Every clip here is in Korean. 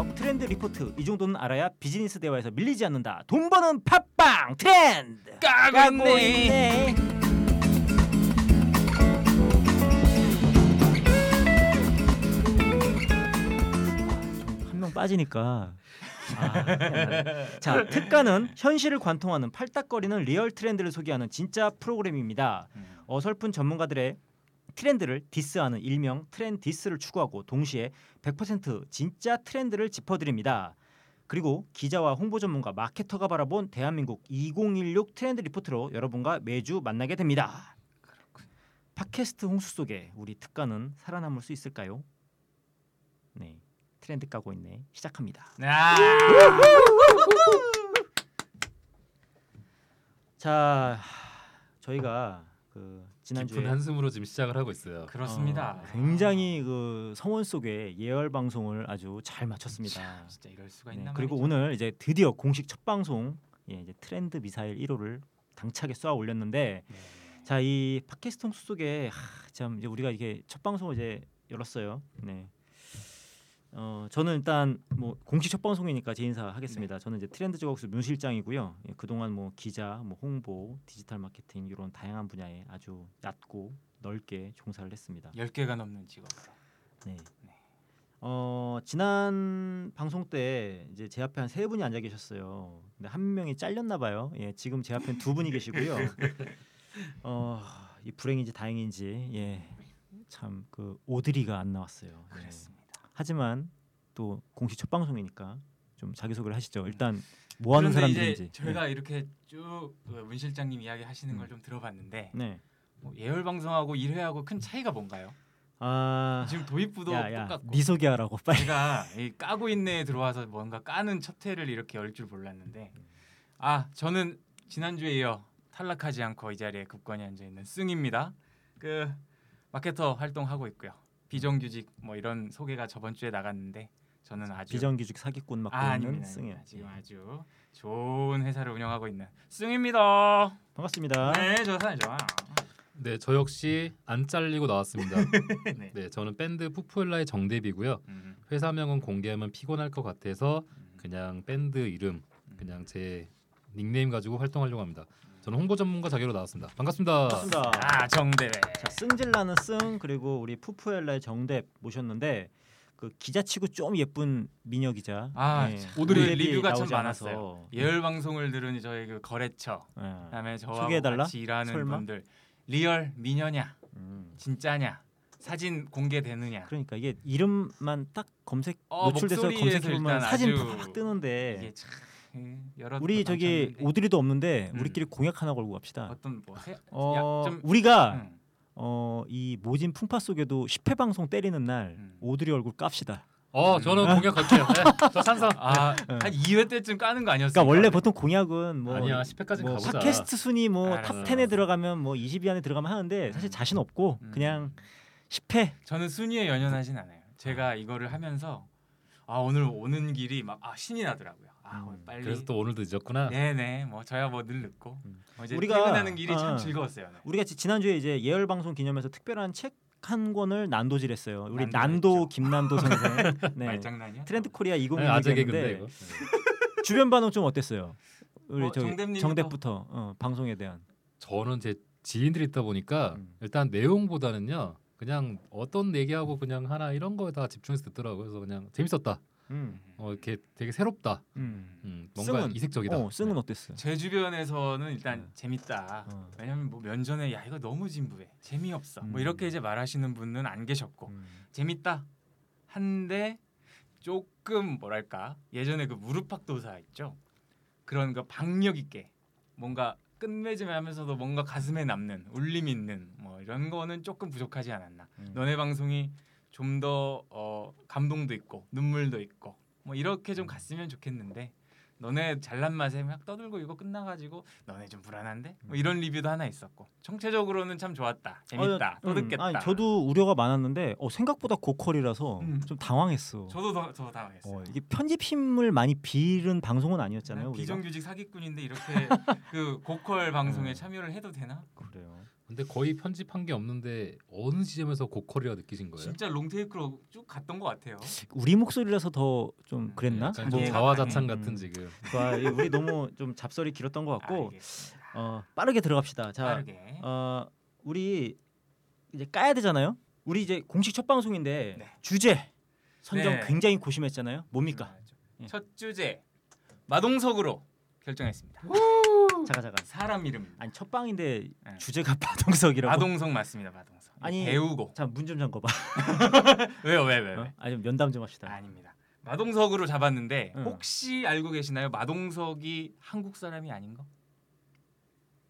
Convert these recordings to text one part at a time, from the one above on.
분석, 트렌드 리포트 이 정도는 알아야 비즈니스 대화에서 밀리지 않는다. 돈 버는 팟빵 트렌드 까고 있네. 한 명 빠지니까. 아, 자 트까는 현실을 관통하는 팔딱거리는 리얼 트렌드를 소개하는 진짜 프로그램입니다. 어설픈 전문가들의 트렌드를 디스하는 일명 트렌디스를 추구하고 동시에 100% 진짜 트렌드를 짚어드립니다. 그리고 기자와 홍보 전문가 마케터가 바라본 대한민국 2016 트렌드 리포트로 여러분과 매주 만나게 됩니다. 팟캐스트 홍수 속에 우리 특가는 살아남을 수 있을까요? 네, 트렌드 까고 있네. 시작합니다. 아, 자, 저희가 그 지난주에 깊은 한숨으로 지금 시작을 하고 있어요. 그렇습니다. 어, 굉장히 그 성원 속에 예열 방송을 아주 잘 마쳤습니다. 참, 진짜 이럴 수가 네, 있나 그리고 말이죠. 오늘 이제 드디어 공식 첫 방송 예, 이제 트렌드 미사일 1호를 당차게 쏘아 올렸는데 네. 자 이 팟캐스트 홍수 속에 하, 참 이제 우리가 이게 첫 방송을 이제 열었어요. 네. 어 저는 일단 뭐 공식 첫 방송이니까 제 인사 하겠습니다. 네. 저는 이제 트렌드 저격수 문 실장이고요. 예, 그동안 뭐 기자, 뭐 홍보, 디지털 마케팅 이런 다양한 분야에 아주 얕고 넓게 종사를 했습니다. 10개가 넘는 직업으로. 네. 네. 어 지난 방송 때 이제 제 앞에 한 세 분이 앉아 계셨어요. 근데 한 명이 잘렸나 봐요. 예, 지금 제 앞엔 두 분이 계시고요. 어 이 불행인지 다행인지 예, 참 그 오드리가 안 나왔어요. 예. 그랬습니다. 하지만 또 공식 첫 방송이니까 좀 자기 소개를 하시죠. 일단 뭐 하는 사람들인지. 저희가 이렇게 쭉 문 실장님 이야기 하시는 걸좀 들어봤는데 예. 네. 뭐 예열 방송하고 1회하고 큰 차이가 뭔가요? 아, 지금 도입부도 야 야, 똑같고 네 소개하라고 빨리. 제가 이 까고 있네에 들어와서 뭔가 까는 첫 회를 이렇게 열 줄 몰랐는데 아 저는 지난주에 이어 탈락하지 않고 이 자리에 굳건히 앉아 있는 승입니다. 그 마케터 활동하고 있고요. 비정규직 뭐 이런 소개가 저번 주에 나갔는데 저는 아주 비정규직 사기꾼 맡고 아, 있는. 아닙니다. 지금 아주 좋은 회사를 운영하고 있는 승입니다. 반갑습니다. 네, 저 사람 좋아요. 네, 저 역시 안 잘리고 나왔습니다. 네. 네, 저는 밴드 푸푸엘라의 정대비고요. 음, 회사명은 공개하면 피곤할 것 같아서 음, 그냥 밴드 이름 음. 그냥 제 닉네임 가지고 활동하려고 합니다. 저는 홍보 전문가 자격으로 나왔습니다. 반갑습니다. 반갑습니다. 아 정대회. 자, 승질나는 승 그리고 우리 푸푸엘라의 정대 모셨는데 그 기자 치고 좀 예쁜 미녀 기자. 아, 네. 오늘이 모델이 리뷰가 참 많았어요. 않아서. 예열 방송을 들은 저희 그 거래처 예. 그다음에 저와 소개해달라? 같이 일하는 설마? 분들 real 미녀냐 음. 진짜냐 사진 공개되느냐 그러니까 이게 이름만 딱 검색 어, 노출돼서 목소리에서 검색해 보면 일단 사진 팍 뜨는데 이게 참 예, 여러 우리 또 저기 오드리도 없는데 음. 우리끼리 공약 하나 걸고 갑시다. 어떤 뭐 세, 어, 야, 좀- 우리가 음, 어, 이 모진 풍파 속에도 10회 방송 때리는 날 음. 오드리 얼굴 깝시다. 어, 저는 공약할게요. 네, 저 찬성. 아, 네. 한 2회 때쯤 까는 거 아니었어요? 그러니까 원래 보통 공약은 뭐 아니야, 10회까지 뭐 가보자. 팟캐스트 순위 뭐탑 알았어. 10에 들어가면 뭐 20위 안에 들어가면 하는데 사실 음. 자신 없고 음. 그냥 10회 저는 순위에 연연하진 않아요. 제가 이거를 하면서 아 오늘 오는 길이 막 아 신이 나더라고요. 아 음, 빨리 그래서 또 오늘도 늦었구나. 네네 뭐 저야 뭐 늘 늦고 음. 어, 이제 우리가- 퇴근하는 길이 아, 참 아. 즐거웠어요. 네. 우리가 지- 지난주에 이제 예열 방송 기념해서 특별한 책 한 권을 난도질했어요. 우리 난도 했죠. 김난도 선생. 네. 말장난이야? 트렌드 코리아 네, 2016 아재 개그인데 했는데 이거. 주변 반응 좀 어땠어요? 우리 어. 정대부터 어, 방송에 대한. 저는 제 지인들이 있다 보니까 음. 일단 내용보다는요. 그냥 어떤 얘기하고 그냥 하나 이런 거에다가 집중해서 듣더라고요. 그래서 그냥 재밌었다. 음. 어, 이렇게 되게 새롭다. 음. 음, 뭔가 승은? 이색적이다. 어, 승은 어땠어요? 제 주변에서는 일단 음. 재밌다. 어. 왜냐면 뭐 면전에 야 이거 너무 진부해 재미없어 음. 뭐 이렇게 이제 말하시는 분은 안 계셨고 음. 재밌다 한데 조금 뭐랄까 예전에 그 무릎팍도사 있죠 그런 거 박력 있게 뭔가 끝맺음하면서도 뭔가 가슴에 남는 울림 있는 뭐 이런 거는 조금 부족하지 않았나 음. 너네 방송이 좀더 어, 감동도 있고 눈물도 있고 뭐 이렇게 좀 갔으면 좋겠는데 너네 잘난 맛에 막 떠들고 이거 끝나가지고 너네 좀 불안한데 뭐 이런 리뷰도 하나 있었고 전체적으로는 참 좋았다 재밌다 어, 또 음, 듣겠다 아니, 저도 우려가 많았는데 어, 생각보다 고퀄이라서 음. 좀 당황했어. 저도 더, 더 당황했어요. 어, 이게 편집힘을 많이 빌은 방송은 아니었잖아요. 난 우리가. 비정규직 사기꾼인데 이렇게 그 고퀄 방송에 음. 참여를 해도 되나? 그래요. 근데 거의 편집한 게 없는데 어느 지점에서 고퀄이라 느끼신 거예요? 진짜 롱테이크로 쭉 갔던 것 같아요. 우리 목소리라서 더 좀 그랬나? 약간 뭐- 좀 자화자찬 음. 같은 지금. 와, 이 우리 너무 좀 잡설이 길었던 것 같고 알겠습니다. 어, 빠르게 들어갑시다. 자, 빠르게. 어, 우리 이제 까야 되잖아요. 우리 이제 공식 첫 방송인데 네. 주제 선정 네. 굉장히 고심했잖아요. 뭡니까? 예. 첫 주제 마동석으로 결정했습니다. 잠깐 잠깐. 사람 이름. 아니 첫 방인데 네. 주제가 마동석이라고. 마동석 맞습니다. 마동석. 아니, 배우고. 자문 좀 잠궈봐. 왜요? 왜 왜? 왜? 어? 아니 좀 면담 좀 합시다. 아닙니다. 마동석으로 잡았는데 응. 혹시 알고 계시나요? 마동석이 한국 사람이 아닌 거?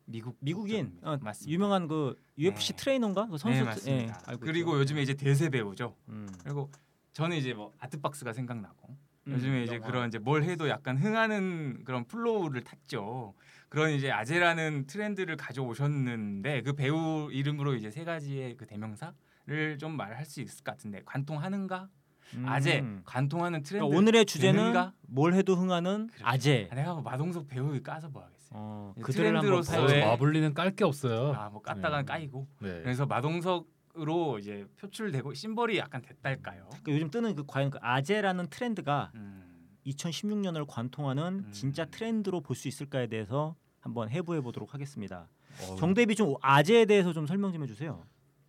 미국 미국인. 어, 맞습니다. 유명한 그 UFC 네. 트레이너인가? 그 선수 네 맞습니다. 예, 그리고 있죠. 요즘에 이제 대세 배우죠. 음. 그리고 저는 이제 뭐 아트박스가 생각나고 음, 요즘에 이제 영화. 그런 이제 뭘 해도 약간 흥하는 그런 flow를 탔죠. 그런 이제 아재라는 트렌드를 가져오셨는데 그 배우 이름으로 이제 세 가지의 그 대명사를 좀 말할 수 있을 것 같은데 관통하는가? 음. 아재 관통하는 트렌드. 그러니까 오늘의 주제는 되는가? 뭘 해도 흥하는 그렇죠. 아재. 아, 내가 뭐 마동석 배우 까서 뭐 하겠어요. 어, 이 그들을 한번 트렌드로서 파헤쳐- 어, 네. 마블리는 깔 게 없어요. 아 뭐 깠다가 네. 까이고. 네. 그래서 마동석 으로 이제 표출되고 심벌이 약간 됐달까요? 그러니까 요즘 뜨는 그 과연 그 아재라는 트렌드가 음. 2016년을 관통하는 음. 진짜 트렌드로 볼 수 있을까에 대해서 한번 해부해 보도록 하겠습니다. 어, 정대비 좀 아재에 대해서 좀 설명 좀 해주세요.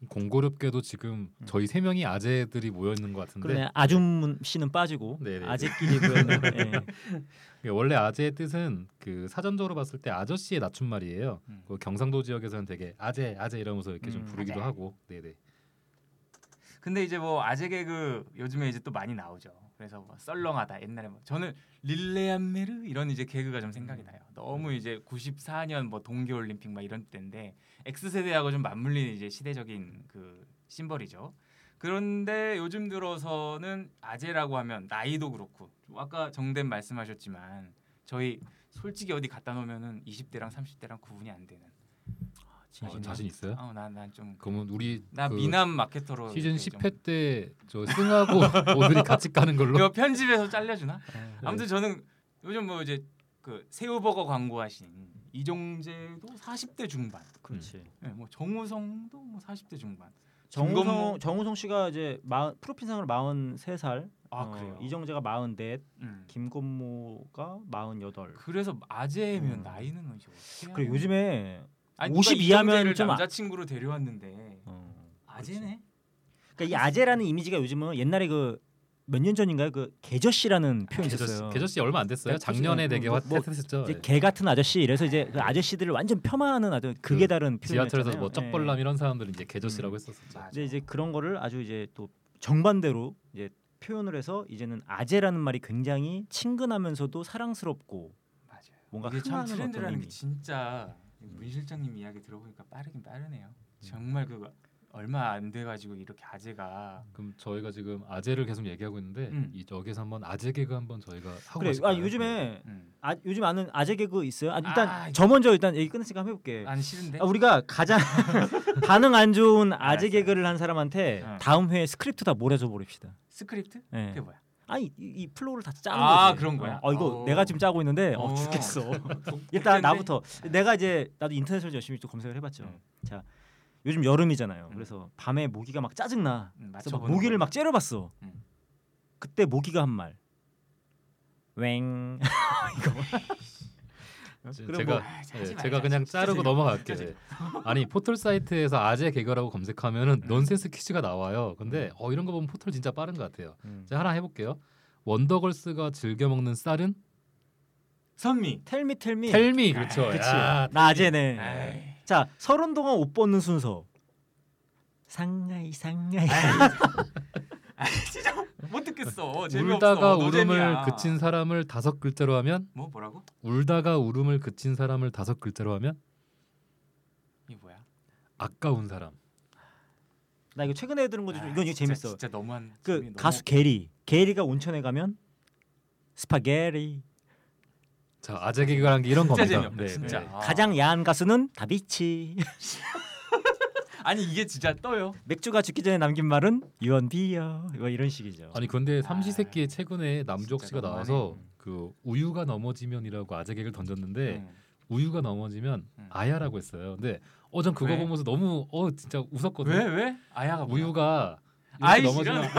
공고롭게도 지금 음. 저희 세 명이 아재들이 모여 있는 것 같은데 그러네 아줌 씨는 빠지고 네네. 아재끼리 모였네. 예. 이게 원래 아재의 뜻은 그 사전적으로 봤을 때 아저씨의 낮춤말이에요. 음. 그 경상도 지역에서는 되게 아재 아재 이러면서 이렇게 좀 음. 부르기도 아재. 하고. 네네. 근데 이제 뭐 아재 개그 요즘에 이제 또 많이 나오죠. 그래서 뭐 썰렁하다 옛날에 뭐 저는 릴레안메르 이런 이제 개그가 좀 생각이 나요. 너무 이제 94년 뭐 동계 올림픽 막 이런 때인데 X 세대하고 좀 맞물리는 이제 시대적인 그 심벌이죠. 그런데 요즘 들어서는 아재라고 하면 나이도 그렇고 좀 아까 정댐 말씀하셨지만 저희 솔직히 어디 갖다 놓으면은 20대랑 30대랑 구분이 안 되는. 진심. 어, 자신 있어요? 어 난난좀 그러면 우리 나 그 미남 마케터로 시즌 이렇게 좀- 10회 때 저 승하고 오늘이 같이 가는 걸로. 이거 편집해서 잘려주나? 네. 아무튼 저는 요즘 뭐 이제 그 새우버거 광고하신 이종재도 40대 중반, 그렇지. 네, 뭐 정우성도 뭐 40대 중반. 정우성 김건모- 정우성 씨가 이제 마, 프로필상으로 43살. 아 어, 그래요. 이정재가 44, 음. 김건모가 48. 그래서 아재면 음. 나이는 이제 어떻게? 하냐? 요즘에 아니, 50 누가 이하면 이정재를 좀 아- 남자친구로 데려왔는데 어, 아재네. 그러니까 이 아재라는 이미지가 요즘은 옛날에 그 몇년 전인가요? 그 개저씨라는 표현이 개저씨, 있었어요. 개저씨 얼마 안 됐어요. 네, 작년에 뭐, 되게 뭐, 핫했었죠. 이제 네. 개 같은 아저씨 이래서 이제 그 아저씨들을 완전 폄하하는 아주 극에 그 다른 표현이었잖아요. 지하철에서 뭐 예. 쩍벌남 이런 사람들은 이제 개저씨라고 음. 했었었죠. 이제 이제 그런 거를 아주 이제 또 정반대로 이제 표현을 해서 이제는 아재라는 말이 굉장히 친근하면서도 사랑스럽고 맞아요. 뭔가 이게 참 트렌드라는 게. 진짜 문 실장님 이야기 들어보니까 빠르긴 빠르네요. 정말 그 얼마 안 돼가지고 이렇게 아재가 그럼 저희가 지금 아재를 계속 얘기하고 있는데 음. 이 여기서 한번 아재 개그 한번 저희가 하고 그래. 아 요즘에 음. 아 요즘 아는 아재 개그 있어요? 아, 일단 아, 저 먼저 일단 얘기 끝냈으니까 한번 해볼게. 아니 싫은데. 아, 우리가 가장 반응 안 좋은 아재 알았어요. 개그를 한 사람한테 응. 다음 회에 스크립트 다 몰아줘 버립시다. 스크립트? 예. 그게 뭐야? 아니 이, 이 flow를 다 짜는 아, 거지. 그런 거야? 어, 어, 이거 어. 내가 지금 짜고 있는데 어, 어. 죽겠어. 독- 일단? 나부터 내가 이제 나도 인터넷으로 열심히 또 검색을 해봤죠. 음. 자 요즘 여름이잖아요. 음. 그래서 밤에 모기가 막 짜증 나. 음, 그래서 막 모기를 거. 막 째려봤어. 음. 그때 모기가 한 말. 웽. 이거. 제- 그럼 제가 뭐, 아, 예, 말자. 제가 그냥 자르고. 넘어갈게요. 예. 아니 포털 사이트에서 아재 개그라고 검색하면은 음. 넌센스 퀴즈가 나와요. 근데 어 이런 거 보면 포털 진짜 빠른 것 같아요. 음. 제가 하나 해볼게요. 원더걸스가 즐겨 먹는 쌀은 선미. 텔미 텔미. 텔미 그렇죠. 그치. 야, 나 아재네. 아이. 자 서른 동안 옷 벗는 순서. 상하이 상하이. 아, 진짜 못 듣겠어. 재미없어. 울다가 노잼이야. 울음을 그친 사람을 다섯 글자로 하면 뭐 뭐라고? 울다가 울음을 그친 사람을 다섯 글자로 하면 이게 뭐야? 아까운 사람. 나 이거 최근에 들은 거죠. 아, 이건 이거 진짜, 재밌어. 진짜 너무한. 그 너무 가수 게리. 게리가 온천에 가면 스파게리. 자 아재 개그라는 게 이런 진짜 겁니다. 재미없다, 진짜. 아. 가장 야한 가수는 다비치. 아니 이게 진짜 떠요. 맥주가 죽기 전에 남긴 말은 유언비어. 이거 이런 식이죠. 아니 근데 아, 삼시세끼에 최근에 남주혁 씨가. 나와서 그 우유가 넘어지면이라고 아재 개그를 던졌는데 음. 우유가 넘어지면 음. 아야라고 했어요. 근데 어전 그거 왜? 보면서 너무 어 진짜 웃었거든요. 왜 왜? 아야가 뭐야? 우유가 아이 넘어지면.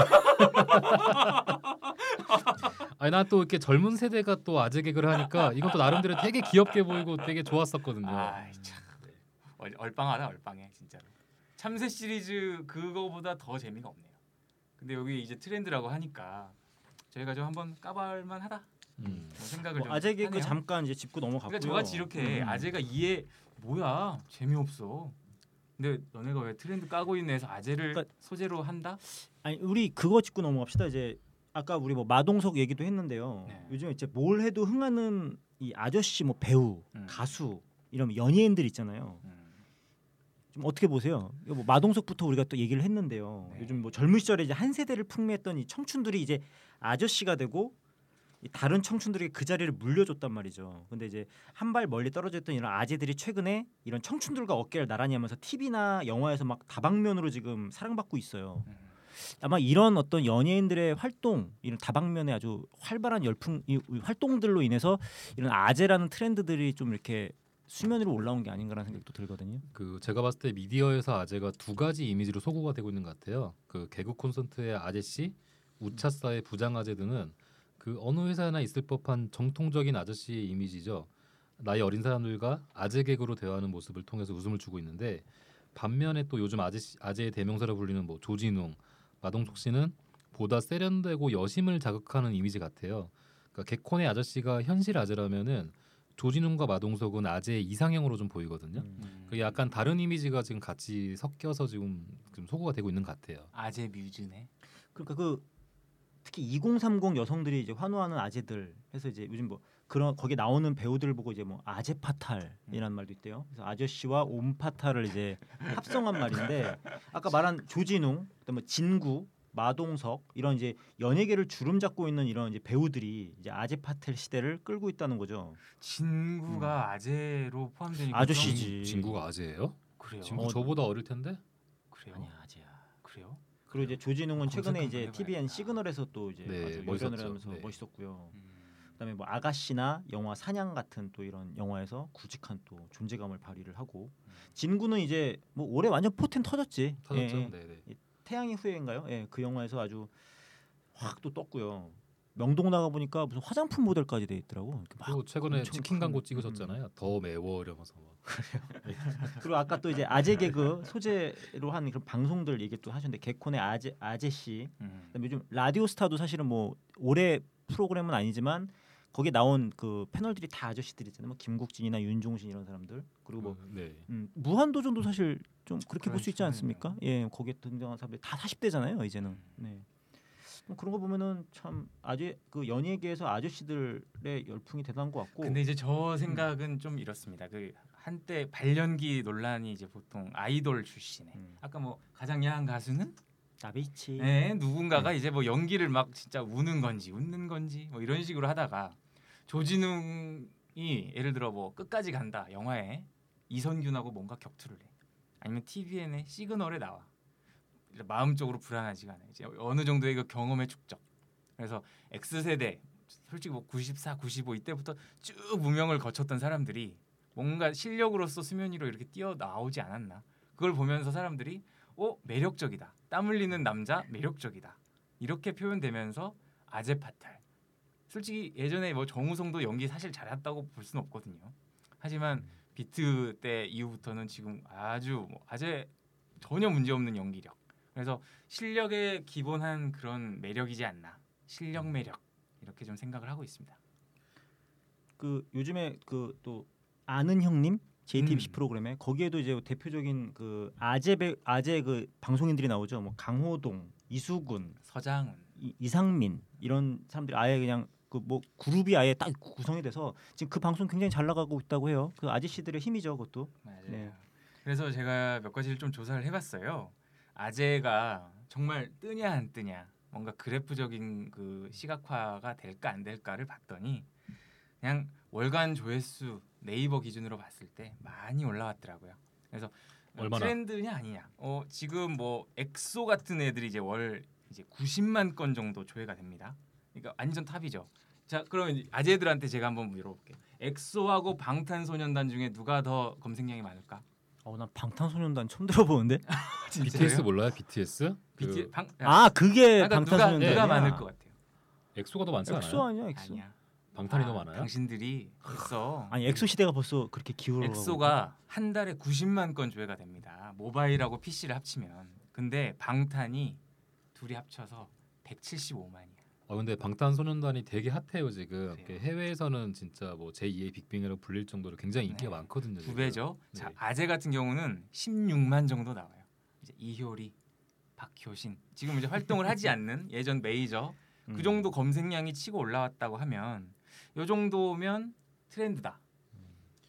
아니 나 또 이렇게 젊은 세대가 또 아재 개그를 하니까 또 나름대로 되게 귀엽게 보이고 되게 좋았었거든요. 아이 참 얼, 얼빵하다 얼빵해 진짜로. 참새 시리즈 그거보다 더 재미가 없네요. 근데 여기 이제 트렌드라고 하니까 저희가 좀 한번 까발만 하다 음. 뭐 생각을 뭐좀 아재 개그 하네요. 잠깐 이제 짚고 넘어갔고요. 그러니까 저같이 이렇게 음. 아재가 이해 뭐야 재미없어. 근데 너네가 왜 트렌드 까고 있네 해서 아재를 그러니까- 소재로 한다? 아니 우리 그거 짚고 넘어갑시다. 이제 아까 우리 뭐 마동석 얘기도 했는데요. 네. 요즘에 이제 뭘 해도 흥하는 이 아저씨 뭐 배우, 음. 가수 이런 연예인들 있잖아요. 음. 좀 어떻게 보세요? 뭐 마동석부터 우리가 또 얘기를 했는데요. 네. 요즘 뭐 젊은 시절에 이제 한 세대를 풍미했던 이 청춘들이 이제 아저씨가 되고 이 다른 청춘들에게 그 자리를 물려줬단 말이죠. 근데 이제 한 발 멀리 떨어져 있던 이런 아재들이 최근에 이런 청춘들과 어깨를 나란히 하면서 TV나 영화에서 막 다방면으로 지금 사랑받고 있어요. 음. 아마 이런 어떤 연예인들의 활동, 이런 다방면의 아주 활발한 열풍, 이 활동들로 인해서 이런 아재라는 트렌드들이 좀 이렇게 수면 위로 올라온 게 아닌가라는 생각도 들거든요. 그 제가 봤을 때 미디어에서 아재가 두 가지 이미지로 소구가 되고 있는 것 같아요. 그 개그 콘서트의 아저씨, 우차사의 부장 아재 등은 그 어느 회사나 있을 법한 정통적인 아저씨의 이미지죠. 나이 어린 사람들과 아재 개그로 대화하는 모습을 통해서 웃음을 주고 있는데 반면에 또 요즘 아저씨 아재의 대명사로 불리는 뭐 조진웅, 마동석 씨는 보다 세련되고 여심을 자극하는 이미지 같아요. 그러니까 개콘의 아저씨가 현실 아재라면은 조진웅과 마동석은 아재의 이상형으로 좀 보이거든요. 음. 그 약간 다른 이미지가 지금 같이 섞여서 지금 좀 소구가 되고 있는 것 같아요. 아재 뮤즈네. 그러니까 그 특히 2030 여성들이 이제 환호하는 아재들 해서 이제 요즘 뭐 그런 거기 나오는 배우들 보고 이제 뭐 아재 파탈이라는 말도 있대요. 그래서 아저씨와 옴 파탈을 이제 합성한 말인데 아까 말한 조진웅, 그다음에 뭐 진구, 마동석 이런 이제 연예계를 주름 잡고 있는 이런 이제 배우들이 이제 아재 파탈 시대를 끌고 있다는 거죠. 진구가 아재로 포함되니까 아저씨지. 좀- 진구가 아재예요? 그래요. 진구 어, 저보다 어릴 텐데? 그래요. 아니야 아재야. 그래요. 그리고 이제 조진웅은 최근에 이제 TVN. 시그널에서 또 이제 네, 아주 멋있었죠. 열연을 하면서 네. 멋있었고요. 음. 그다음에 뭐 아가씨나 영화 사냥 같은 또 이런 영화에서 굵직한 또 존재감을 발휘를 하고 음. 진구는 이제 뭐 올해 완전 포텐 터졌지. 터졌죠. 예, 예. 네, 네. 태양의 후예인가요? 예, 그 영화에서 아주 확 또 떴고요. 명동 나가 보니까 무슨 화장품 모델까지 돼 있더라고. 그리고 최근에 치킨 큰- 광고 찍으셨잖아요. 더 매워 이러면서 막. 그리고 아까 또 이제 아재 개그 소재로 한 그런 방송들 얘기 또 하셨는데 개콘의 아재 아재 씨. 음. 그다음에 요즘 라디오 스타도 사실은 뭐 올해 프로그램은 아니지만 거기에 나온 그 패널들이 다 아저씨들이잖아요. 뭐 김국진이나 윤종신 이런 사람들. 그리고 뭐 그, 네. 음, 무한도전도 사실 좀 그렇게 볼 수 있지. 않습니까? 예, 거기에 등장한 사람들이 다 40대잖아요, 이제는. 네. 뭐 그런 거 보면은 참 아재 그 연예계에서 아저씨들의 열풍이 대단한 것 같고. 근데 이제 저 생각은 좀 이렇습니다. 그 한때 발연기 논란이 이제 보통 아이돌 출신에 음, 아까 뭐 가장 야한 가수는 나베이치. 네, 누군가가 이제 뭐 연기를 막 진짜 우는 건지 웃는 건지 뭐 이런 식으로 하다가 조진웅이 예를 들어 뭐 끝까지 간다 영화에 이선균하고 뭔가 격투를 해 아니면 TVN의 시그널에 나와 마음적으로 불안하지가 않아요. 이제 어느 정도의 그 경험의 축적. 그래서 X 세대 솔직히 뭐 94, 95 이때부터 쭉 무명을 거쳤던 사람들이 뭔가 실력으로서 수면 위로 이렇게 뛰어 나오지 않았나. 그걸 보면서 사람들이 어 매력적이다. 땀 흘리는 남자 매력적이다. 이렇게 표현되면서 아재 파탈. 솔직히 예전에 뭐 정우성도 연기 사실 잘했다고 볼 수는 없거든요. 하지만 비트 때 이후부터는 지금 아주 뭐 아재 전혀 문제 없는 연기력. 그래서 실력에 기본한 그런 매력이지 않나. 실력 매력 이렇게 좀 생각을 하고 있습니다. 그 요즘에 그 또 아는 형님 JTBC 음. 프로그램에 거기에도 이제 대표적인 그 아재 배, 아재 그 방송인들이 나오죠. 뭐 강호동, 이수근, 서장훈. 이, 이상민 이런 사람들이 아예 그냥 그 뭐 그룹이 아예 딱 구성이 돼서 지금 그 방송 굉장히 잘 나가고 있다고 해요. 그 아저씨들의 힘이죠, 그것도. 맞아요. 네. 그래서 제가 몇 가지를 좀 조사를 해봤어요. 아재가 정말 뜨냐 안 뜨냐, 뭔가 그래프적인 그 시각화가 될까 안 될까를 봤더니 그냥 월간 조회수 네이버 기준으로 봤을 때 많이 올라왔더라고요. 그래서 얼마나? 트렌드냐 아니냐. 어 지금 뭐 엑소 같은 애들이 이제 월 이제 90만 건 정도 조회가 됩니다. 그러니까 완전 탑이죠. 자 그러면 아재들한테 제가 한번 물어볼게요. 엑소하고 방탄소년단 중에 누가 더 검색량이 많을까? 어, 난 방탄소년단 처음 들어보는데. BTS 몰라요? BTS? 그 BTS 방 아, 그게 그러니까 누가 방탄소년단. 누가 많을 것 같아요? 엑소가 더 많지 엑소 않아요? 아니야, 엑소. 아니야. 방탄이 아, 더 많아요? 당신들이 엑소 아니, 엑소 시대가 벌써 그렇게 기울어 엑소가 한 달에 90만 건 조회가 됩니다. 모바일하고 PC를 합치면. 근데 방탄이 둘이 합쳐서 175만이야. 아 근데 방탄소년단이 되게 hot해요 지금. 그래요. 그 해외에서는 진짜 뭐 제2의 빅뱅이라고 불릴 정도로 굉장히 인기가 네. 많거든요. 두. 배죠. 네. 자 아재 같은 경우는 16만 정도 나와요. 이제 이효리, 박효신 지금 이제 활동을 하지 않는 예전 메이저 음. 그 정도 검색량이 치고 올라왔다고 하면 요 정도면 트렌드다.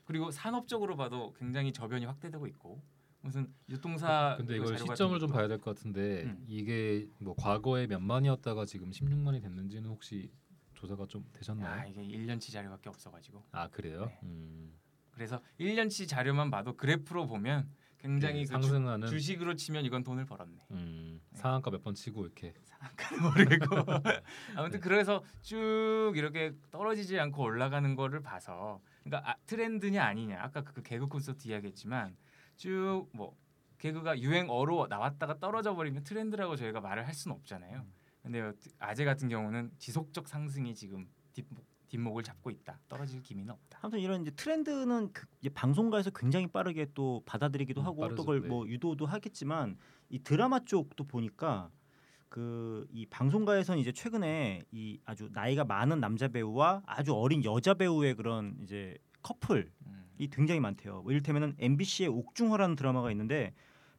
그리고 산업적으로 봐도 굉장히 저변이 확대되고 있고 무슨 유통사 근데 그 이걸 자료 시점을 좀 봐야 될 것 같은데 음. 이게 뭐 과거에 몇 만이었다가 지금 16만이 됐는지는 혹시 조사가 좀아 되셨나요? 이게 1년치 자료밖에 없어가지고 아 그래요? 네. 음. 그래서 1년치 자료만 봐도 그래프로 보면 굉장히 네, 그 상승하는 주, 식으로 치면 이건 돈을 벌었네. 음, 네. 상한가 몇 번 치고 이렇게 상한가는 모르겠고 아무튼 그래서 쭉 이렇게 떨어지지 않고 올라가는 거를 봐서 그러니까 아, 트렌드냐 아니냐 아까 그 개그 콘서트 이야기했지만 쭉 뭐 개그가 유행어로 나왔다가 떨어져 버리면 트렌드라고 저희가 말을 할 수는 없잖아요. 근데 아재 같은 경우는 지속적 상승이 지금 뒷목, 뒷목을 잡고 있다. 떨어질 기미는 없다. 아무튼 이런 이제 트렌드는 그 이제 방송가에서 굉장히 빠르게 또 받아들이기도 음, 하고 빠르죠. 또 그걸 네. 뭐 유도도 하겠지만 이 드라마 쪽도 보니까 그 이 방송가에서는 이제 최근에 이 아주 나이가 많은 남자 배우와 아주 어린 여자 배우의 그런 이제 커플 이 음. 굉장히 많대요. 뭐 이를테면은 MBC의 옥중화라는 드라마가 있는데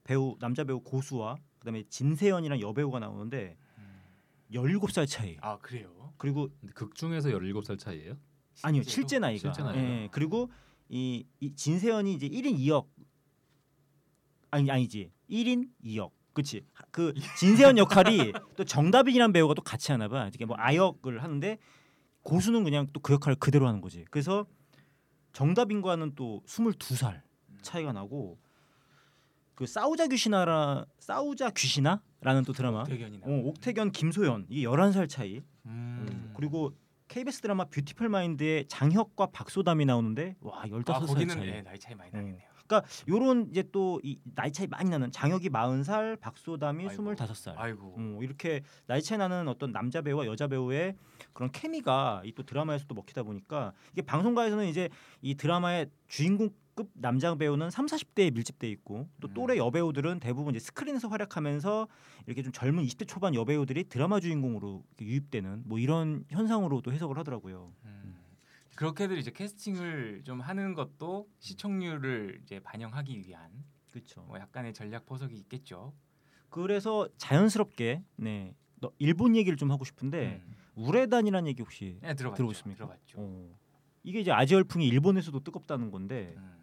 배우 남자 배우 고수와 그다음에 진세연이랑 여배우가 나오는데 음. 17살 차이. 아 그래요? 그리고 극 중에서 17살 차이예요? 아니요? 실제 나이가 실제 나이가? 예, 그리고 이, 이 진세연이 이제 1인 2역 아니 아니지 1인 2역 그치 그 진세연 역할이 또 정다빈이라는 배우가 또 같이 하나 봐 이게 뭐 아역을 하는데 고수는 그냥 또 그 역할을 그대로 하는 거지 그래서 정다빈과는 또 22살 음. 차이가 나고 그 싸우자 귀신아라 싸우자 귀신아라는 또 드라마 대견이 나. 어, 옥태견 김소연 이게 11살 차이 음. 그리고 KBS 드라마 뷰티풀 마인드에 장혁과 박소담이 나오는데 와 15살 아 거기는 차이. 네, 나이 차이 많이 나겠네요. 요런 이제 또 이 나이 차이 많이 나는 장혁이 40살, 박소담이 아이고. 25살. 아이고. 음, 이렇게 나이 차이 나는 어떤 남자 배우와 여자 배우의 그런 케미가 이 또 드라마에서 또 먹히다 보니까 이게 방송가에서는 이제 이 드라마의 주인공 급 남자 배우는 3, 40대에 밀집돼 있고 또 음. 또래 여배우들은 대부분 이제 스크린에서 활약하면서 이렇게 좀 젊은 20대 초반 여배우들이 드라마 주인공으로 유입되는 뭐 이런 현상으로도 해석을 하더라고요. 음. 그렇게들 이제 캐스팅을 좀 하는 것도 시청률을 이제 반영하기 위한 그렇죠. 뭐 약간의 전략 포석이 있겠죠. 그래서 자연스럽게 네 너- 일본 얘기를 좀 하고 싶은데 음. 우레단이라는 얘기 혹시 네, 들어봤죠. 들어보셨습니까? 들어봤죠. 어, 이게 이제 아재 열풍이 일본에서도 뜨겁다는 건데 음.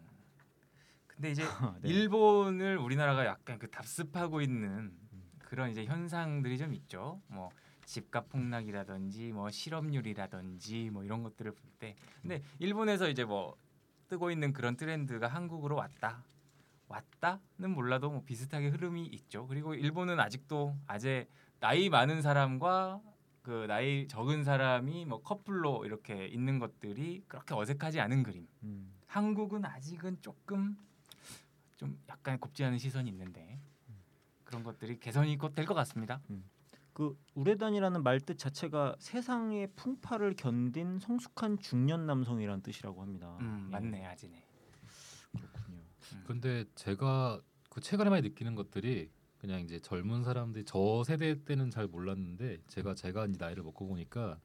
근데 이제 네. 일본을 우리나라가 약간 그 답습하고 있는 그런 이제 현상들이 좀 있죠. 뭐 집값 폭락이라든지 뭐 실업률이라든지 뭐 이런 것들을 볼 때 근데 일본에서 이제 뭐 뜨고 있는 그런 트렌드가 한국으로 왔다. 왔다는 몰라도 뭐 비슷하게 흐름이 있죠. 그리고 일본은 아직도 아재 나이 많은 사람과 그 나이 적은 사람이 뭐 커플로 이렇게 있는 것들이 그렇게 어색하지 않은 그림. 음, 한국은 아직은 조금 좀 약간 곱지 않은 시선이 있는데 그런 것들이 개선이 곧 될 것 같습니다. 그 우레단이라는 말 뜻 자체가 세상의 풍파를 견딘 성숙한 중년 남성이라는 뜻이라고 합니다. 음, 예, 맞네 아지네. 그렇군요. 음. 근데 제가 그 최근에 많이 느끼는 것들이 그냥 이제 젊은 사람들이 저 세대 때는 잘 몰랐는데 제가 제가 이제 나이를 먹고 보니까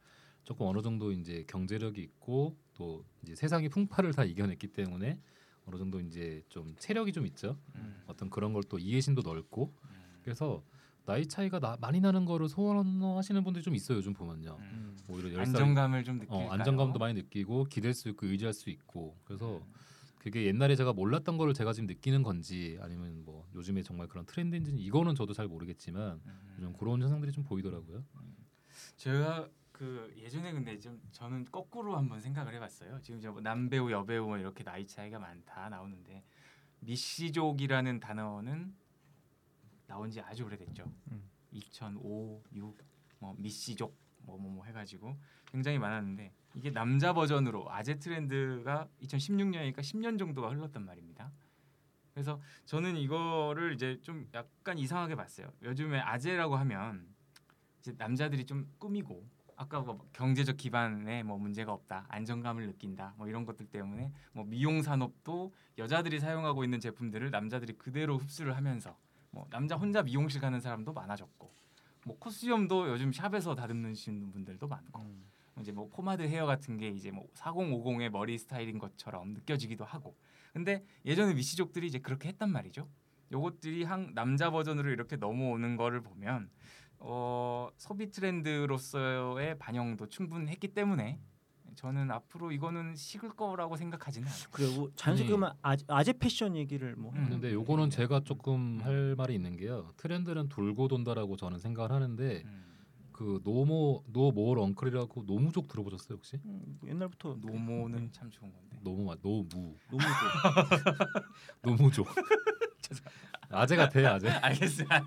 조금 어느 정도 이제 경제력이 있고 또 이제 세상의 풍파를 다 이겨냈기 때문에 어느 정도 이제 좀 체력이 좀 있죠. 음, 어떤 그런 걸 또 이해심도 넓고 음, 그래서 나이 차이가 나, 많이 나는 거를 소원하시는 분들이 좀 있어요. 요즘 보면요. 음. 오히려 열 살- 안정감을 좀 느낄까요? 어, 안정감도 많이 느끼고 기댈 수 있고 의지할 수 있고 그래서 음. 그게 옛날에 제가 몰랐던 거를 제가 지금 느끼는 건지 아니면 뭐 요즘에 정말 그런 트렌드인지 이거는 저도 잘 모르겠지만 음. 좀 그런 현상들이 좀 보이더라고요. 제가 그 예전에 근데 좀 저는 거꾸로 한번 생각을 해봤어요. 지금 저뭐 남배우 여배우 뭐 이렇게 나이 차이가 많다 나오는데 미씨족이라는 단어는 나온 지 아주 오래됐죠. 음. 2005, 6, 뭐 미씨족 뭐뭐 뭐 해가지고 굉장히 많았는데 이게 남자 버전으로 아재 트렌드가 2016년이니까 10년 정도가 흘렀단 말입니다. 그래서 저는 이거를 이제 좀 약간 이상하게 봤어요. 요즘에 아재라고 하면 이제 남자들이 좀 꾸미고 아까 뭐 경제적 기반에 뭐 문제가 없다, 안정감을 느낀다, 뭐 이런 것들 때문에 뭐 미용 산업도 여자들이 사용하고 있는 제품들을 남자들이 그대로 흡수를 하면서 뭐 남자 혼자 미용실 가는 사람도 많아졌고 뭐 코스염도 요즘 샵에서 다듬는 분들도 많고 음. 이제 뭐 포마드 헤어 같은 게 이제 뭐 4050의 머리 스타일인 것처럼 느껴지기도 하고 근데 예전에 미시족들이 이제 그렇게 했단 말이죠 요것들이 한 남자 버전으로 이렇게 넘어오는 거를 보면 어, 소비 트렌드로서의 반영도 충분했기 때문에 저는 앞으로 이거는 식을 거라고 생각하지는 않아요. 그리고 자연스럽게 아재, 아재 패션 얘기를 뭐 음. 근데 요거는 제가 조금 할 말이 있는 게요. 트렌드는 돌고 돈다라고 저는 생각을 하는데 음. 그 no mo- no more uncle이라고 노무족 들어보셨어요 혹시? 음, 옛날부터 노모는 참 좋은 건데. 노무 마- 노무 너무 노무족. 아재 같아 아재. 알겠습니다.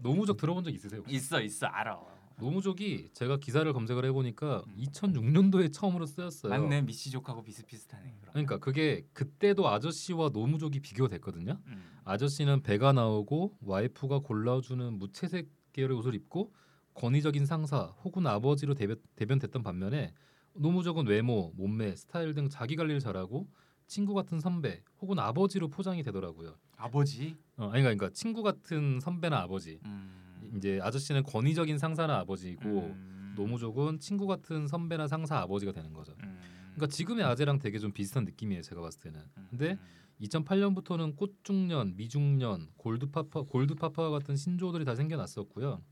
노무족 들어본 적 있으세요? 혹시? 있어 있어 알아. 노무족이 제가 기사를 검색을 해보니까 음. 2006년도에 처음으로 쓰였어요. 맞네 미시족하고 비슷비슷하네. 그럼. 그러니까 그게 그때도 아저씨와 노무족이 비교가 됐거든요. 음. 아저씨는 배가 나오고 와이프가 골라주는 무채색 계열의 옷을 입고 권위적인 상사 혹은 아버지로 대변, 대변됐던 반면에 노무족은 외모, 몸매, 스타일 등 자기 관리를 잘하고 친구 같은 선배 혹은 아버지로 포장이 되더라고요. 아버지. 어, 아니 그러니까 친구 같은 선배나 아버지. 음. 이제 아저씨는 권위적인 상사나 아버지이고 음. 노무족은 친구 같은 선배나 상사 아버지가 되는 거죠. 음. 그러니까 지금의 아재랑 되게 좀 비슷한 느낌이에요. 제가 봤을 때는. 음. 근데 2008년부터는 꽃중년, 미중년, 골드파파, 골드파파와 같은 신조어들이 다 생겨났었고요.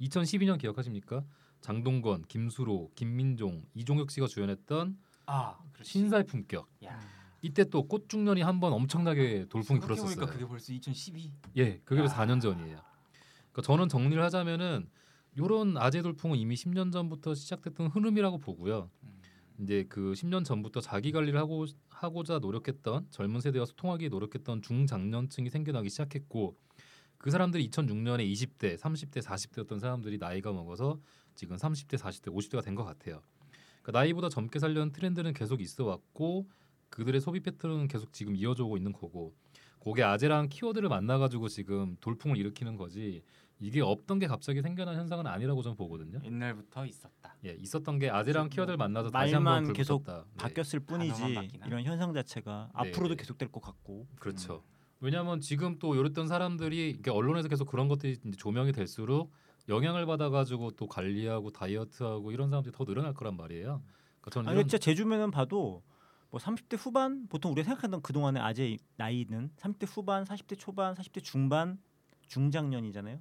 2012년 기억하십니까? 장동건, 김수로, 김민종, 이종혁 씨가 주연했던 아. 신사의 품격. 야. 이때 또 꽃중년이 한 번 엄청나게 돌풍이 생각해보니까 불었었어요. 그게 벌써 2012. 예, 그게 벌써 야. 4년 전이에요. 그러니까 저는 정리를 하자면은 요런 아재 돌풍은 이미 10년 전부터 시작됐던 흐름이라고 보고요. 음. 이제 그 10년 전부터 자기 관리를 하고 하고자 노력했던 젊은 세대와 소통하기 노력했던 중장년층이 생겨나기 시작했고 그 사람들이 2006년에 20대, 30대, 40대였던 사람들이 나이가 먹어서 지금 30대, 40대, 50대가 된 것 같아요. 그러니까 나이보다 젊게 살려는 트렌드는 계속 있어 왔고 그들의 소비 패턴은 계속 지금 이어져 오고 있는 거고 그게 아재랑 키워드를 만나 가지고 지금 돌풍을 일으키는 거지 이게 없던 게 갑자기 생겨난 현상은 아니라고 저는 보거든요. 옛날부터 있었다. 예, 있었던 게 아재랑 키워드를 만나서 다시 말만 한번 계속 불붙었다. 네, 바뀌었을 단어만 뿐이지? 이런 현상 자체가 네, 앞으로도 네. 계속될 것 같고 그렇죠. 왜냐하면 지금 또 이랬던 사람들이 언론에서 계속 그런 것들이 이제 조명이 될수록 영향을 받아가지고 또 관리하고 다이어트하고 이런 사람들이 더 늘어날 거란 말이에요. 그러니까 저는 아니 이런 진짜 제 주변은 봐도 뭐 30대 후반 보통 우리가 생각하던 그 동안의 아재 나이는 30대 후반, 40대 초반, 40대 중반, 중장년이잖아요.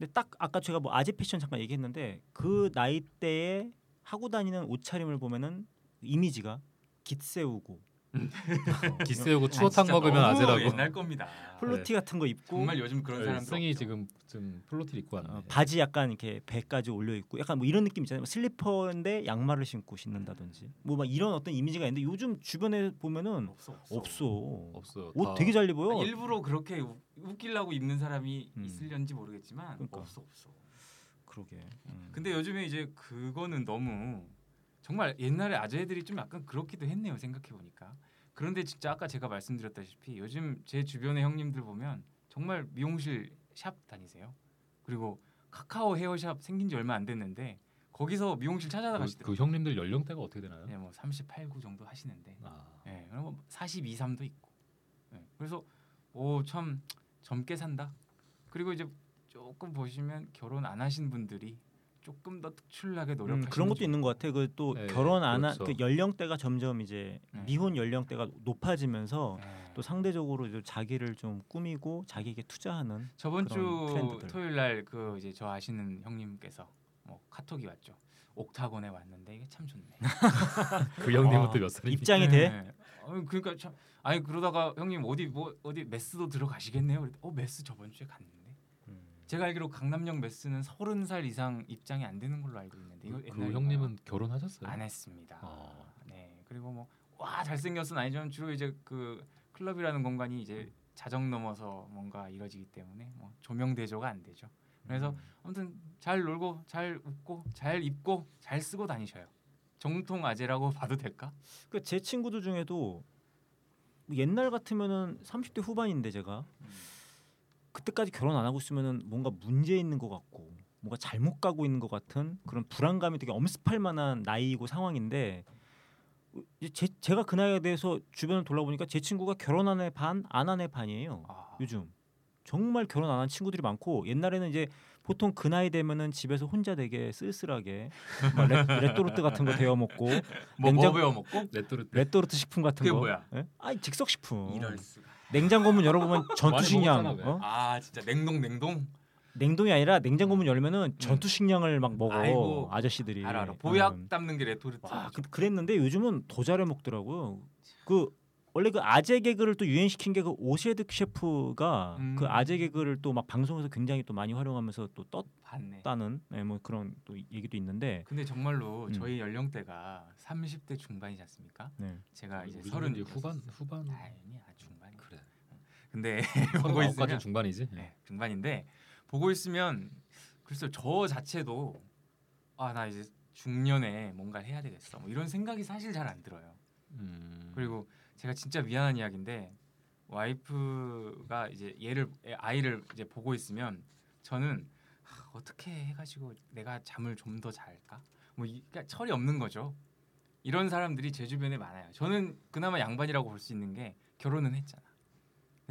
근데 딱 아까 제가 뭐 아재 패션 잠깐 얘기했는데 그 나이대에 하고 다니는 옷차림을 보면은 이미지가 깃 세우고 깃 세우고 아, 추어탕 진짜 먹으면 아재라고. 옛날 겁니다. 폴로티 같은 거 입고 정말 요즘 그런 네, 사람들 승이 없죠. 지금 좀 폴로티 입고 왔네. 어, 바지 약간 이렇게 배까지 올려 입고 약간 뭐 이런 느낌 있잖아요. 슬리퍼인데 양말을 신고 신는다든지 뭐 막 이런 어떤 이미지가 있는데 요즘 주변에 보면은 없어 없어. 없어. 옷 다 되게 잘 입어요. 아, 일부러 그렇게 우- 웃기려고 입는 사람이 음. 있을련지 모르겠지만 그러니까. 없어 없어. 그러게. 음. 근데 요즘에 이제 그거는 너무 정말 옛날에 아재들이 좀 약간 그렇기도 했네요 생각해 보니까. 그런데 진짜 아까 제가 말씀드렸다시피 요즘 제 주변의 형님들 보면 정말 미용실 샵 다니세요. 그리고 카카오 헤어샵 생긴 지 얼마 안 됐는데 거기서 미용실 그, 찾아가시더라고요. 그 형님들 연령대가 어떻게 되나요? 네, 뭐 38, 9 정도 하시는데 아, 예, 그리고 42, 3도 있고. 예, 그래서 오 참 젊게 산다. 그리고 이제 조금 보시면 결혼 안 하신 분들이 조금 더 특출나게 음, 노력하시는 그런 것도 좀 있는 것 같아. 그또 네, 결혼 안한 그렇죠. 그 연령대가 점점 이제 네. 미혼 연령대가 높아지면서 예. 또 상대적으로 이제 자기를 좀 꾸미고 자기에게 투자하는 저번 그런 주 트렌드들. 토요일 날 그 이제 저 아시는 형님께서 뭐 카톡이 왔죠. 옥타곤에 왔는데 이게 참 좋네. 그 아, 또몇 살입니까? 입장이 돼. 네. 어, 그러니까 참 아니 그러다가 형님 어디 뭐 어디 메스도 들어가시겠네요. 그랬더니 어 메스 저번 주에 갔는데 제가 알기로 강남역 메스는 서른 살 이상 입장이 안 되는 걸로 알고 있는데 이거 그? 형님은 결혼하셨어요? 안 했습니다. 어. 네 그리고 뭐 와 잘생겼은 아니지만 주로 이제 그 클럽이라는 공간이 이제 자정 넘어서 뭔가 이뤄지기 때문에 뭐 조명 대조가 안 되죠. 그래서 아무튼 잘 놀고 잘 웃고 잘 입고 잘 쓰고 다니셔요. 정통 아재라고 봐도 될까? 그러니까 제 친구들 중에도 옛날 같으면은 30대 후반인데 제가 그때까지 결혼 안 하고 있으면은 뭔가 문제 있는 것 같고 뭔가 잘못 가고 있는 것 같은 그런 불안감이 되게 엄습할 만한 나이이고 상황인데 이제 제, 제가 그 나이에 대해서 주변을 돌아보니까 제 친구가 결혼한 애 반, 안 한 애 반이에요. 아, 요즘 정말 결혼 안 한 친구들이 많고 옛날에는 이제 보통 그 나이 되면은 집에서 혼자 되게 쓸쓸하게 막 레, 레토르트 같은 거 데워 먹고 뭐, 냉장- 뭐 먹고? 레토르 레토르트 식품 같은 그게 거. 뭐야? 예? 아니 즉석 식품. 이럴 수가. 냉장고 문 열어보면 전투 식량. 먹었잖아, 왜? 어? 아 진짜 냉동 냉동. 냉동이 아니라 냉장고 문 열면은 전투 식량을 막 먹어 음. 아이고. 아저씨들이. 알아 알아. 보약 음. 담는 게 레토르트. 와, 그, 그랬는데 요즘은 더 잘해 먹더라고요. 그 원래 그 아재 개그를 또 유행시킨 게 그 오세득 셰프가 음. 그 아재 개그를 또 막 방송에서 굉장히 또 많이 활용하면서 또. 떴다는 네, 뭐 그런 또 얘기도 있는데. 근데 정말로 음. 저희 연령대가 30대 중반이지 않습니까? 네. 제가 이제 서른 이제 후반 후반 아니야 중반. 근데 보고 서른아홉까지 있으면 중반이지. 네, 중반인데 보고 있으면 글쎄 저 자체도 아 나 이제 중년에 뭔가 해야 되겠어 뭐 이런 생각이 사실 잘 안 들어요. 음. 그리고 제가 진짜 미안한 이야기인데 와이프가 이제 얘를 애- 아이를 이제 보고 있으면 저는 하, 어떻게 해가지고 내가 잠을 좀 더 잘까? 뭐 이, 그러니까 철이 없는 거죠. 이런 사람들이 제 주변에 많아요. 저는 그나마 양반이라고 볼 수 있는 게 결혼은 했잖아.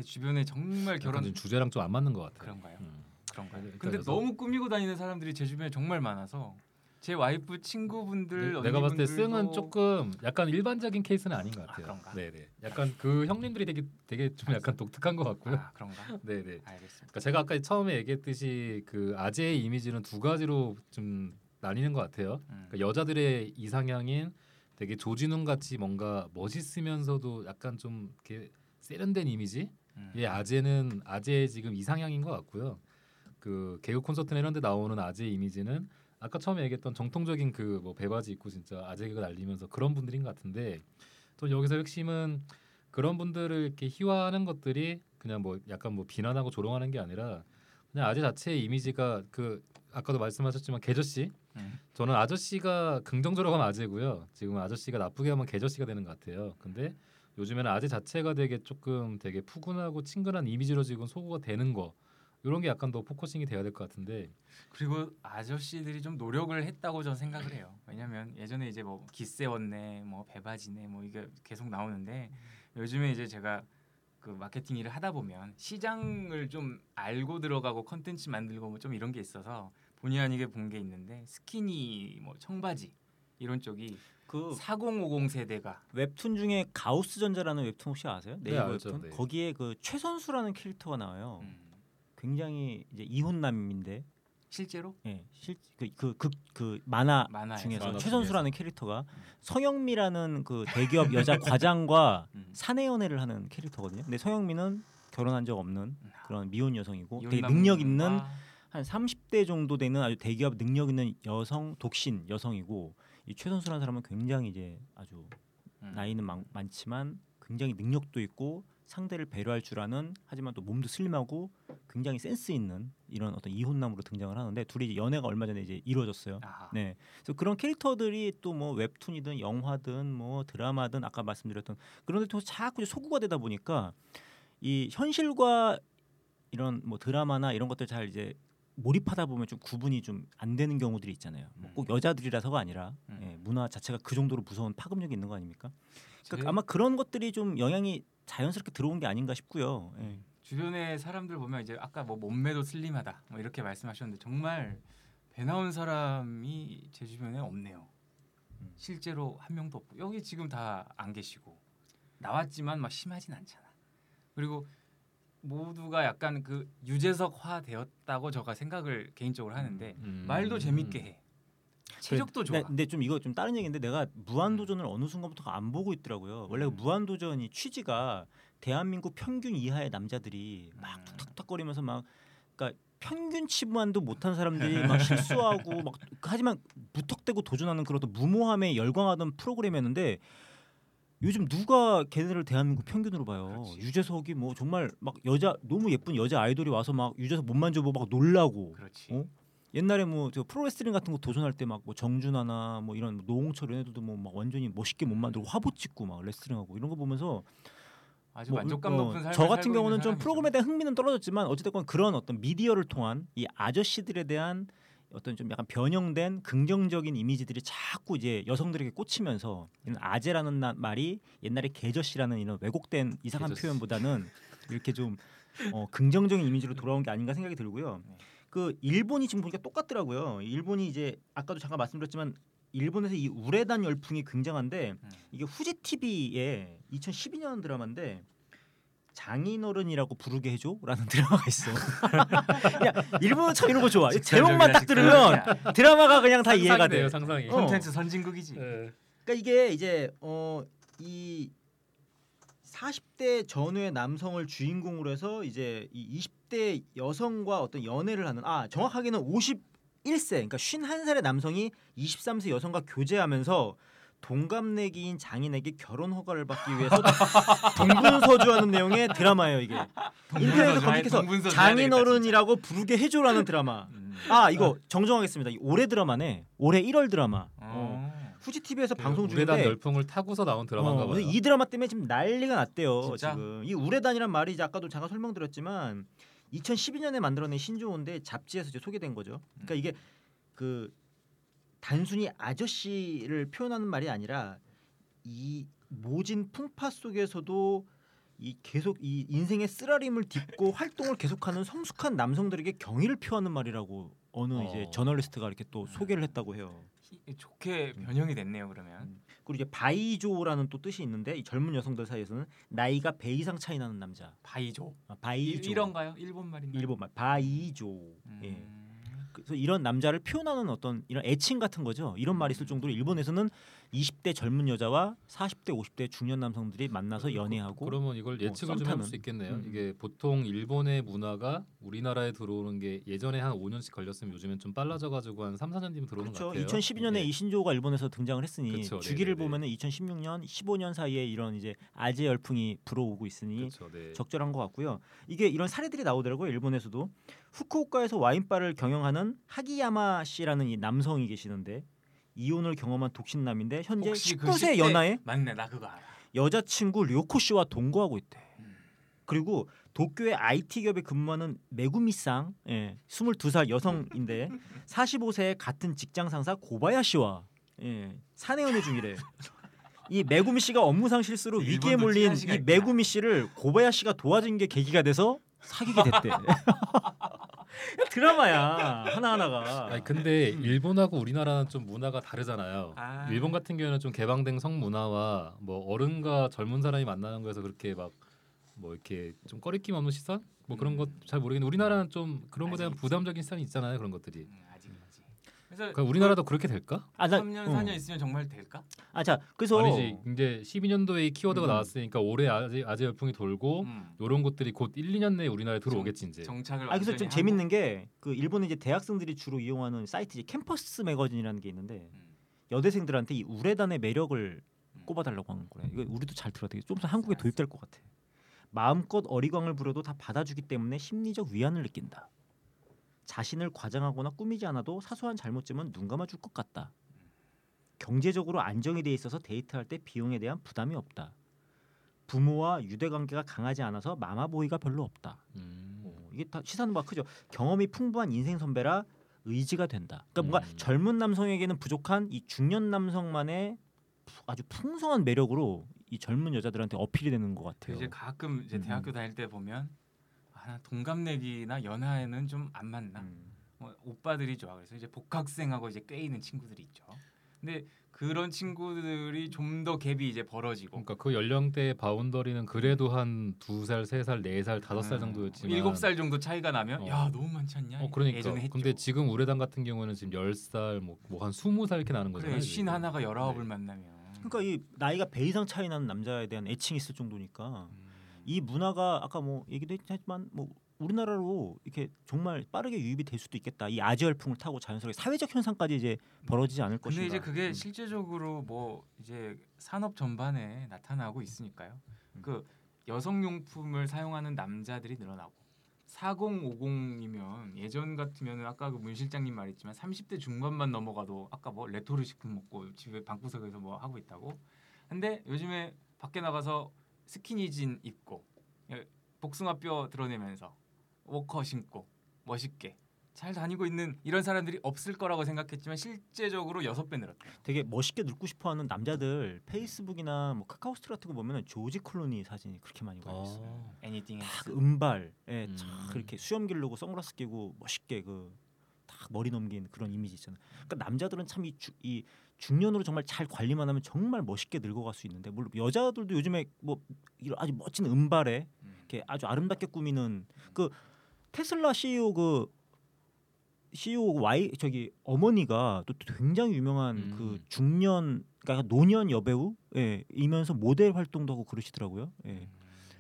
주변에 정말 결혼 좀 주제랑 좀 안 맞는 것 같아. 그런가요? 음. 그런가요? 근데 그래서- 너무 꾸미고 다니는 사람들이 제 주변에 정말 많아서 제 와이프 친구분들 네, 내가 봤을 때 승은 조금 약간 일반적인 케이스는 아닌 것 아, 같아요. 그런가? 네네. 약간 그 형님들이 되게 되게 좀 약간 독특한 것 같고요. 아 그런가? 네네. 알겠습니다. 그러니까 제가 아까 처음에 얘기했듯이 그 아재의 이미지는 두 가지로 좀 나뉘는 것 같아요. 음. 그러니까 여자들의 이상향인 되게 조진웅 같이 뭔가 멋있으면서도 약간 좀 이렇게 세련된 이미지. 음. 예, 아재는 아재의 지금 이상향인 것 같고요. 그 개그 콘서트나 이런 데 나오는 아재 이미지는 아까 처음에 얘기했던 정통적인 그 뭐 배바지 입고 진짜 아재 개그 날리면서 그런 분들인 것 같은데 또 여기서 핵심은 그런 분들을 이렇게 희화하는 것들이 그냥 뭐 약간 뭐 비난하고 조롱하는 게 아니라 그냥 아재 자체의 이미지가 그 아까도 말씀하셨지만 개저씨 음. 저는 아저씨가 긍정적으로 하면 아재고요. 지금 아저씨가 나쁘게 하면 개저씨가 되는 것 같아요. 근데 요즘에는 아재 자체가 되게 조금 되게 푸근하고 친근한 이미지로 지금 소구가 되는 거 이런 게 약간 더 focusing이 돼야 될 것 같은데 그리고 아저씨들이 좀 노력을 했다고 저는 생각을 해요. 왜냐하면 예전에 이제 뭐 깃 세웠네, 뭐 배바지네, 뭐 이게 계속 나오는데 요즘에 이제 제가 그 마케팅 일을 하다 보면 시장을 좀 알고 들어가고 컨텐츠 만들고 뭐 좀 이런 게 있어서 본의 아니게 본 게 있는데 스키니, 뭐 청바지 이런 쪽이 그 4050 세대가 웹툰 중에 가우스 전자라는 웹툰 혹시 아세요? 네, 네이버 알죠. 웹툰. 네. 거기에 그 최선수라는 캐릭터가 나와요. 음. 굉장히 이제 이혼남인데 실제로 예, 실그그 그그 만화 만화에서 중에서 만화 최선수라는 캐릭터가 음. 성형미라는 그 대기업 여자 과장과 음. 사내 연애를 하는 캐릭터거든요. 근데 성형미는 결혼한 적 없는 그런 미혼 여성이고 되게 능력 있는 한 30대 정도 되는 아주 대기업 능력 있는 여성 독신 여성이고 이 최선수라는 사람은 굉장히 이제 아주 음. 나이는 많, 많지만 굉장히 능력도 있고 상대를 배려할 줄 아는 하지만 또 몸도 슬림하고 굉장히 센스 있는 이런 어떤 이혼남으로 등장을 하는데 둘이 이제 연애가 얼마 전에 이제 이루어졌어요. 아하. 네, 그래서 그런 캐릭터들이 또 뭐 웹툰이든 영화든 뭐 드라마든 아까 말씀드렸던 그런 데또 자꾸 이제 소구가 되다 보니까 이 현실과 이런 뭐 드라마나 이런 것들 잘 이제 몰입하다 보면 좀 구분이 좀 안 되는 경우들이 있잖아요. 뭐 음. 꼭 여자들이라서가 아니라 음. 예, 문화 자체가 그 정도로 무서운 파급력이 있는 거 아닙니까? 그러니까 제 아마 그런 것들이 좀 영향이 자연스럽게 들어온 게 아닌가 싶고요. 예. 주변의 사람들 보면 이제 아까 뭐 몸매도 슬림하다 뭐 이렇게 말씀하셨는데 정말 배 나온 사람이 제 주변에 없네요. 음. 실제로 한 명도 없고 여기 지금 다 안 계시고 나왔지만 막 심하진 않잖아. 그리고 모두가 약간 그 유재석화 되었다고 제가 생각을 개인적으로 하는데 음. 말도 재밌게 해. 체력도 좋아. 근데, 근데 좀 이거 좀 다른 얘기인데 내가 무한도전을 어느 순간부터 안 보고 있더라고요. 원래 그 음. 무한도전이 취지가 대한민국 평균 이하의 남자들이 막 음. 툭탁탁거리면서 막 그러니까 평균 치부만도 못한 사람들이 막 실수하고 막 하지만 무턱대고 도전하는 그런 무모함에 열광하던 프로그램이었는데 요즘 누가 걔네를 대한민국 평균으로 봐요. 그렇지. 유재석이 뭐 정말 막 여자 너무 예쁜 여자 아이돌이 와서 막 유재석 못 만져보고 막 놀라고. 그렇지. 어? 옛날에 뭐 저 프로레슬링 같은 거 도전할 때 막 뭐 정준하나 뭐 이런 뭐 노홍철 애들도 뭐 막 완전히 멋있게 못 만들고 화보 찍고 막 레슬링하고 이런 거 보면서 아주 뭐, 만족감 어, 높은 삶을 저 같은 경우는 좀 사람이죠. 프로그램에 대한 흥미는 떨어졌지만 어쨌든 그런 어떤 미디어를 통한 이 아저씨들에 대한 어떤 좀 약간 변형된 긍정적인 이미지들이 자꾸 이제 여성들에게 꽂히면서 이런 아재라는 나- 말이 옛날에 개저씨라는 이런 왜곡된 이상한 개저씨. 표현보다는 이렇게 좀 어, 긍정적인 이미지로 돌아온 게 아닌가 생각이 들고요. 네. 그 일본이 지금 보니까 똑같더라고요. 일본이 이제 아까도 잠깐 말씀드렸지만 일본에서 이 우레단 열풍이 굉장한데 음. 이게 후지 TV의 2012년 드라마인데 장인어른이라고 부르게 해줘라는 드라마가 있어. 야 일본은 참 이런 거 좋아. 제목만 딱 들으면 드라마가 그냥 다 이해가 돼. 상상이네요, 상상이. 어. 콘텐츠 선진국이지. 네. 그러니까 이게 이제 어 이 40대 전후의 남성을 주인공으로 해서 이제 이 20대 여성과 어떤 연애를 하는 아 정확하게는 51세 그러니까 51살의 남성이 23세 여성과 교제하면서 동갑내기인 장인에게 결혼 허가를 받기 위해서 동분서주하는 내용의 드라마예요 이게 인터넷에서 검색해서 장인어른이라고 부르게 해줘라는 드라마 음. 아 이거 정정하겠습니다 이 올해 드라마네 올해 1월 드라마 어. 어. 후지 TV에서 방송 우레단 중인데 열풍을 타고서 나온 드라마인가 어, 봐요. 이 드라마 때문에 지금 난리가 났대요. 진짜? 지금 이 우레단이란 말이 아까도 잠깐 설명드렸지만 2012년에 만들어낸 신조어인데 잡지에서 이제 소개된 거죠. 그러니까 이게 그 단순히 아저씨를 표현하는 말이 아니라 이 모진 풍파 속에서도 이 계속 이 인생의 쓰라림을 딛고 활동을 계속하는 성숙한 남성들에게 경의를 표하는 말이라고 어느 어. 이제 저널리스트가 이렇게 또 소개를 했다고 해요. 히- 좋게 변형이 됐네요 그러면. 그리고 이제 바이조라는 또 뜻이 있는데 이 젊은 여성들 사이에서는 나이가 배 이상 차이 나는 남자. 바이조. 아, 이, 바이조. 이런가요? 일본 말인가요? 일본 말 바이조. 음. 예. 그래서 이런 남자를 표현하는 어떤 이런 애칭 같은 거죠. 이런 말이 있을 정도로 일본에서는 20대 젊은 여자와 40대 50대 중년 남성들이 만나서 연애하고 그러면 이걸 예측을 좀 썸타는. 해볼 수 있겠네요. 음. 이게 보통 일본의 문화가 우리나라에 들어오는 게 예전에 한 5년씩 걸렸으면 요즘엔 좀 빨라져 가지고 한 3, 4년 뒤면 들어오는 그렇죠. 것 같아요. 2012년에 네. 이 신조어가 일본에서 등장을 했으니 그쵸, 주기를 네네네. 보면은 2016년, 15년 사이에 이런 이제 아재 열풍이 불어오고 있으니 그렇죠. 네. 적절한 것 같고요. 이게 이런 사례들이 나오더라고요. 일본에서도 후쿠오카에서 와인바를 경영하는 하기야마 씨라는 이 남성이 계시는데 이혼을 경험한 독신남인데 현재 혹시 그 19세 10대 연하에 맞네 나 그거 알아. 여자친구 료코 씨와 동거하고 있대. 음. 그리고 도쿄의 IT 기업에 근무하는 메구미상, 예, 22살 여성인데 45세의 같은 직장 상사 고바야시와 예, 사내 연애 중이래. 이 메구미 씨가 업무상 실수로 위기에 몰린 이. 메구미 씨를 고바야시가 도와준 게 계기가 돼서 사귀게 됐대. 드라마야 하나 하나가. 아니 근데 일본하고 우리나라는 좀 문화가 다르잖아요. 아. 일본 같은 경우에는 좀 개방된 성 문화와 뭐 어른과 젊은 사람이 만나는 거에서 그렇게 막 뭐 이렇게 좀 꺼리낌 없는 시선 뭐 그런 음. 것잘 모르겠는데 우리나라는 좀 그런 거에 대한 부담적인 시선이 있잖아요 그런 것들이. 그래서 그러니까 우리나라도 그렇게 될까? 아, 나, 3년 어. 4년 있으면 정말 될까? 아, 자, 그래서 아니지 이제 12년도에 이 키워드가 음. 나왔으니까 올해 아재, 아재 열풍이 돌고 음. 이런 것들이 곧 1, 2년 내에 우리나라에 들어오겠지 이제. 정착을 아 그래서 좀 하고. 재밌는 게 그 일본은 이제 대학생들이 주로 이용하는 사이트 이제 캠퍼스 매거진이라는 게 있는데 음. 여대생들한테 이 우레단의 매력을 음. 꼽아달라고 하는 거래. 이거 우리도 잘 들어야 되겠. 좀더 한국에 도입될 것 같아. 마음껏 어리광을 부려도 다 받아주기 때문에 심리적 위안을 느낀다. 자신을 과장하거나 꾸미지 않아도 사소한 잘못쯤은 눈 감아줄 것 같다. 경제적으로 안정이 돼 있어서 데이트할 때 비용에 대한 부담이 없다. 부모와 유대 관계가 강하지 않아서 마마보이가 별로 없다. 음. 어, 이게 다 시사하는 바가 크죠. 경험이 풍부한 인생 선배라 의지가 된다. 그러니까 뭔가 음. 젊은 남성에게는 부족한 이 중년 남성만의 푸- 아주 풍성한 매력으로 이 젊은 여자들한테 어필이 되는 것 같아요. 이제 가끔 이제 음. 대학교 다닐 때 보면 아, 나 동갑내기나 연하에는 좀 안 맞나? 음. 뭐, 오빠들이 좋아. 그래서 이제 복학생하고 이제 꽤 있는 친구들이 있죠. 근데 그런 친구들이 좀 더 갭이 이제 벌어지고 그러니까 그 연령대의 바운더리는 그래도 한 두 살, 세 살, 네 살, 다섯 살 음, 정도였지만 일곱 살 정도 차이가 나면 어. 야 너무 많지 않냐? 어 그러니까. 예전에 했죠. 근데 지금 우레단 같은 경우는 지금 열 살, 뭐뭐한 스무 살 이렇게 나는 거잖아요. 그래 신. 하나가 열아홉을 네. 만나면 그러니까 이 나이가 배 이상 차이 나는 남자에 대한 애칭이 있을 정도니까 음. 이 문화가 아까 뭐 얘기도 했지만 뭐 우리나라로 이렇게 정말 빠르게 유입이 될 수도 있겠다. 이 아재 열풍을 타고 자연스럽게 사회적 현상까지 이제 벌어지지 않을 근데 것인가. 이제 그게 음. 실제적으로 뭐 이제 산업 전반에 나타나고 있으니까요. 음. 그 여성 용품을 사용하는 남자들이 늘어나고 4050이면 예전 같으면 아까 그 문 실장님 말했지만 30대 중반만 넘어가도 아까 뭐 레토르트 식품 먹고 집에 방구석에서 뭐 하고 있다고. 근데 요즘에 밖에 나가서 스키니진 입고 예, 복숭아뼈 드러내면서 워커 신고 멋있게 잘 다니고 있는 이런 사람들이 없을 거라고 생각했지만 실제적으로 여섯 배 늘었대요. 되게 멋있게 늙고 싶어하는 남자들 페이스북이나 뭐 카카오스트 같은 거 보면은 조지 클루니 사진이 그렇게 많이 걸려 있어요. 어. 애니띵 딱 은발에 음. 탁 그렇게 수염 기르고 선글라스 끼고 멋있게 그 딱 머리 넘긴 그런 이미지 있잖아요. 그러니까 남자들은 참이이 중년으로 정말 잘 관리만 하면 정말 멋있게 늙어갈 수 있는데 물론 여자들도 요즘에 뭐 이런 아주 멋진 은발에 음. 이렇게 아주 아름답게 꾸미는 그 테슬라 CEO 그 CEO Y 저기 어머니가 또 굉장히 유명한 음. 그 중년 그러니까 노년 여배우 예, 이면서 모델 활동도 하고 그러시더라고요. 예.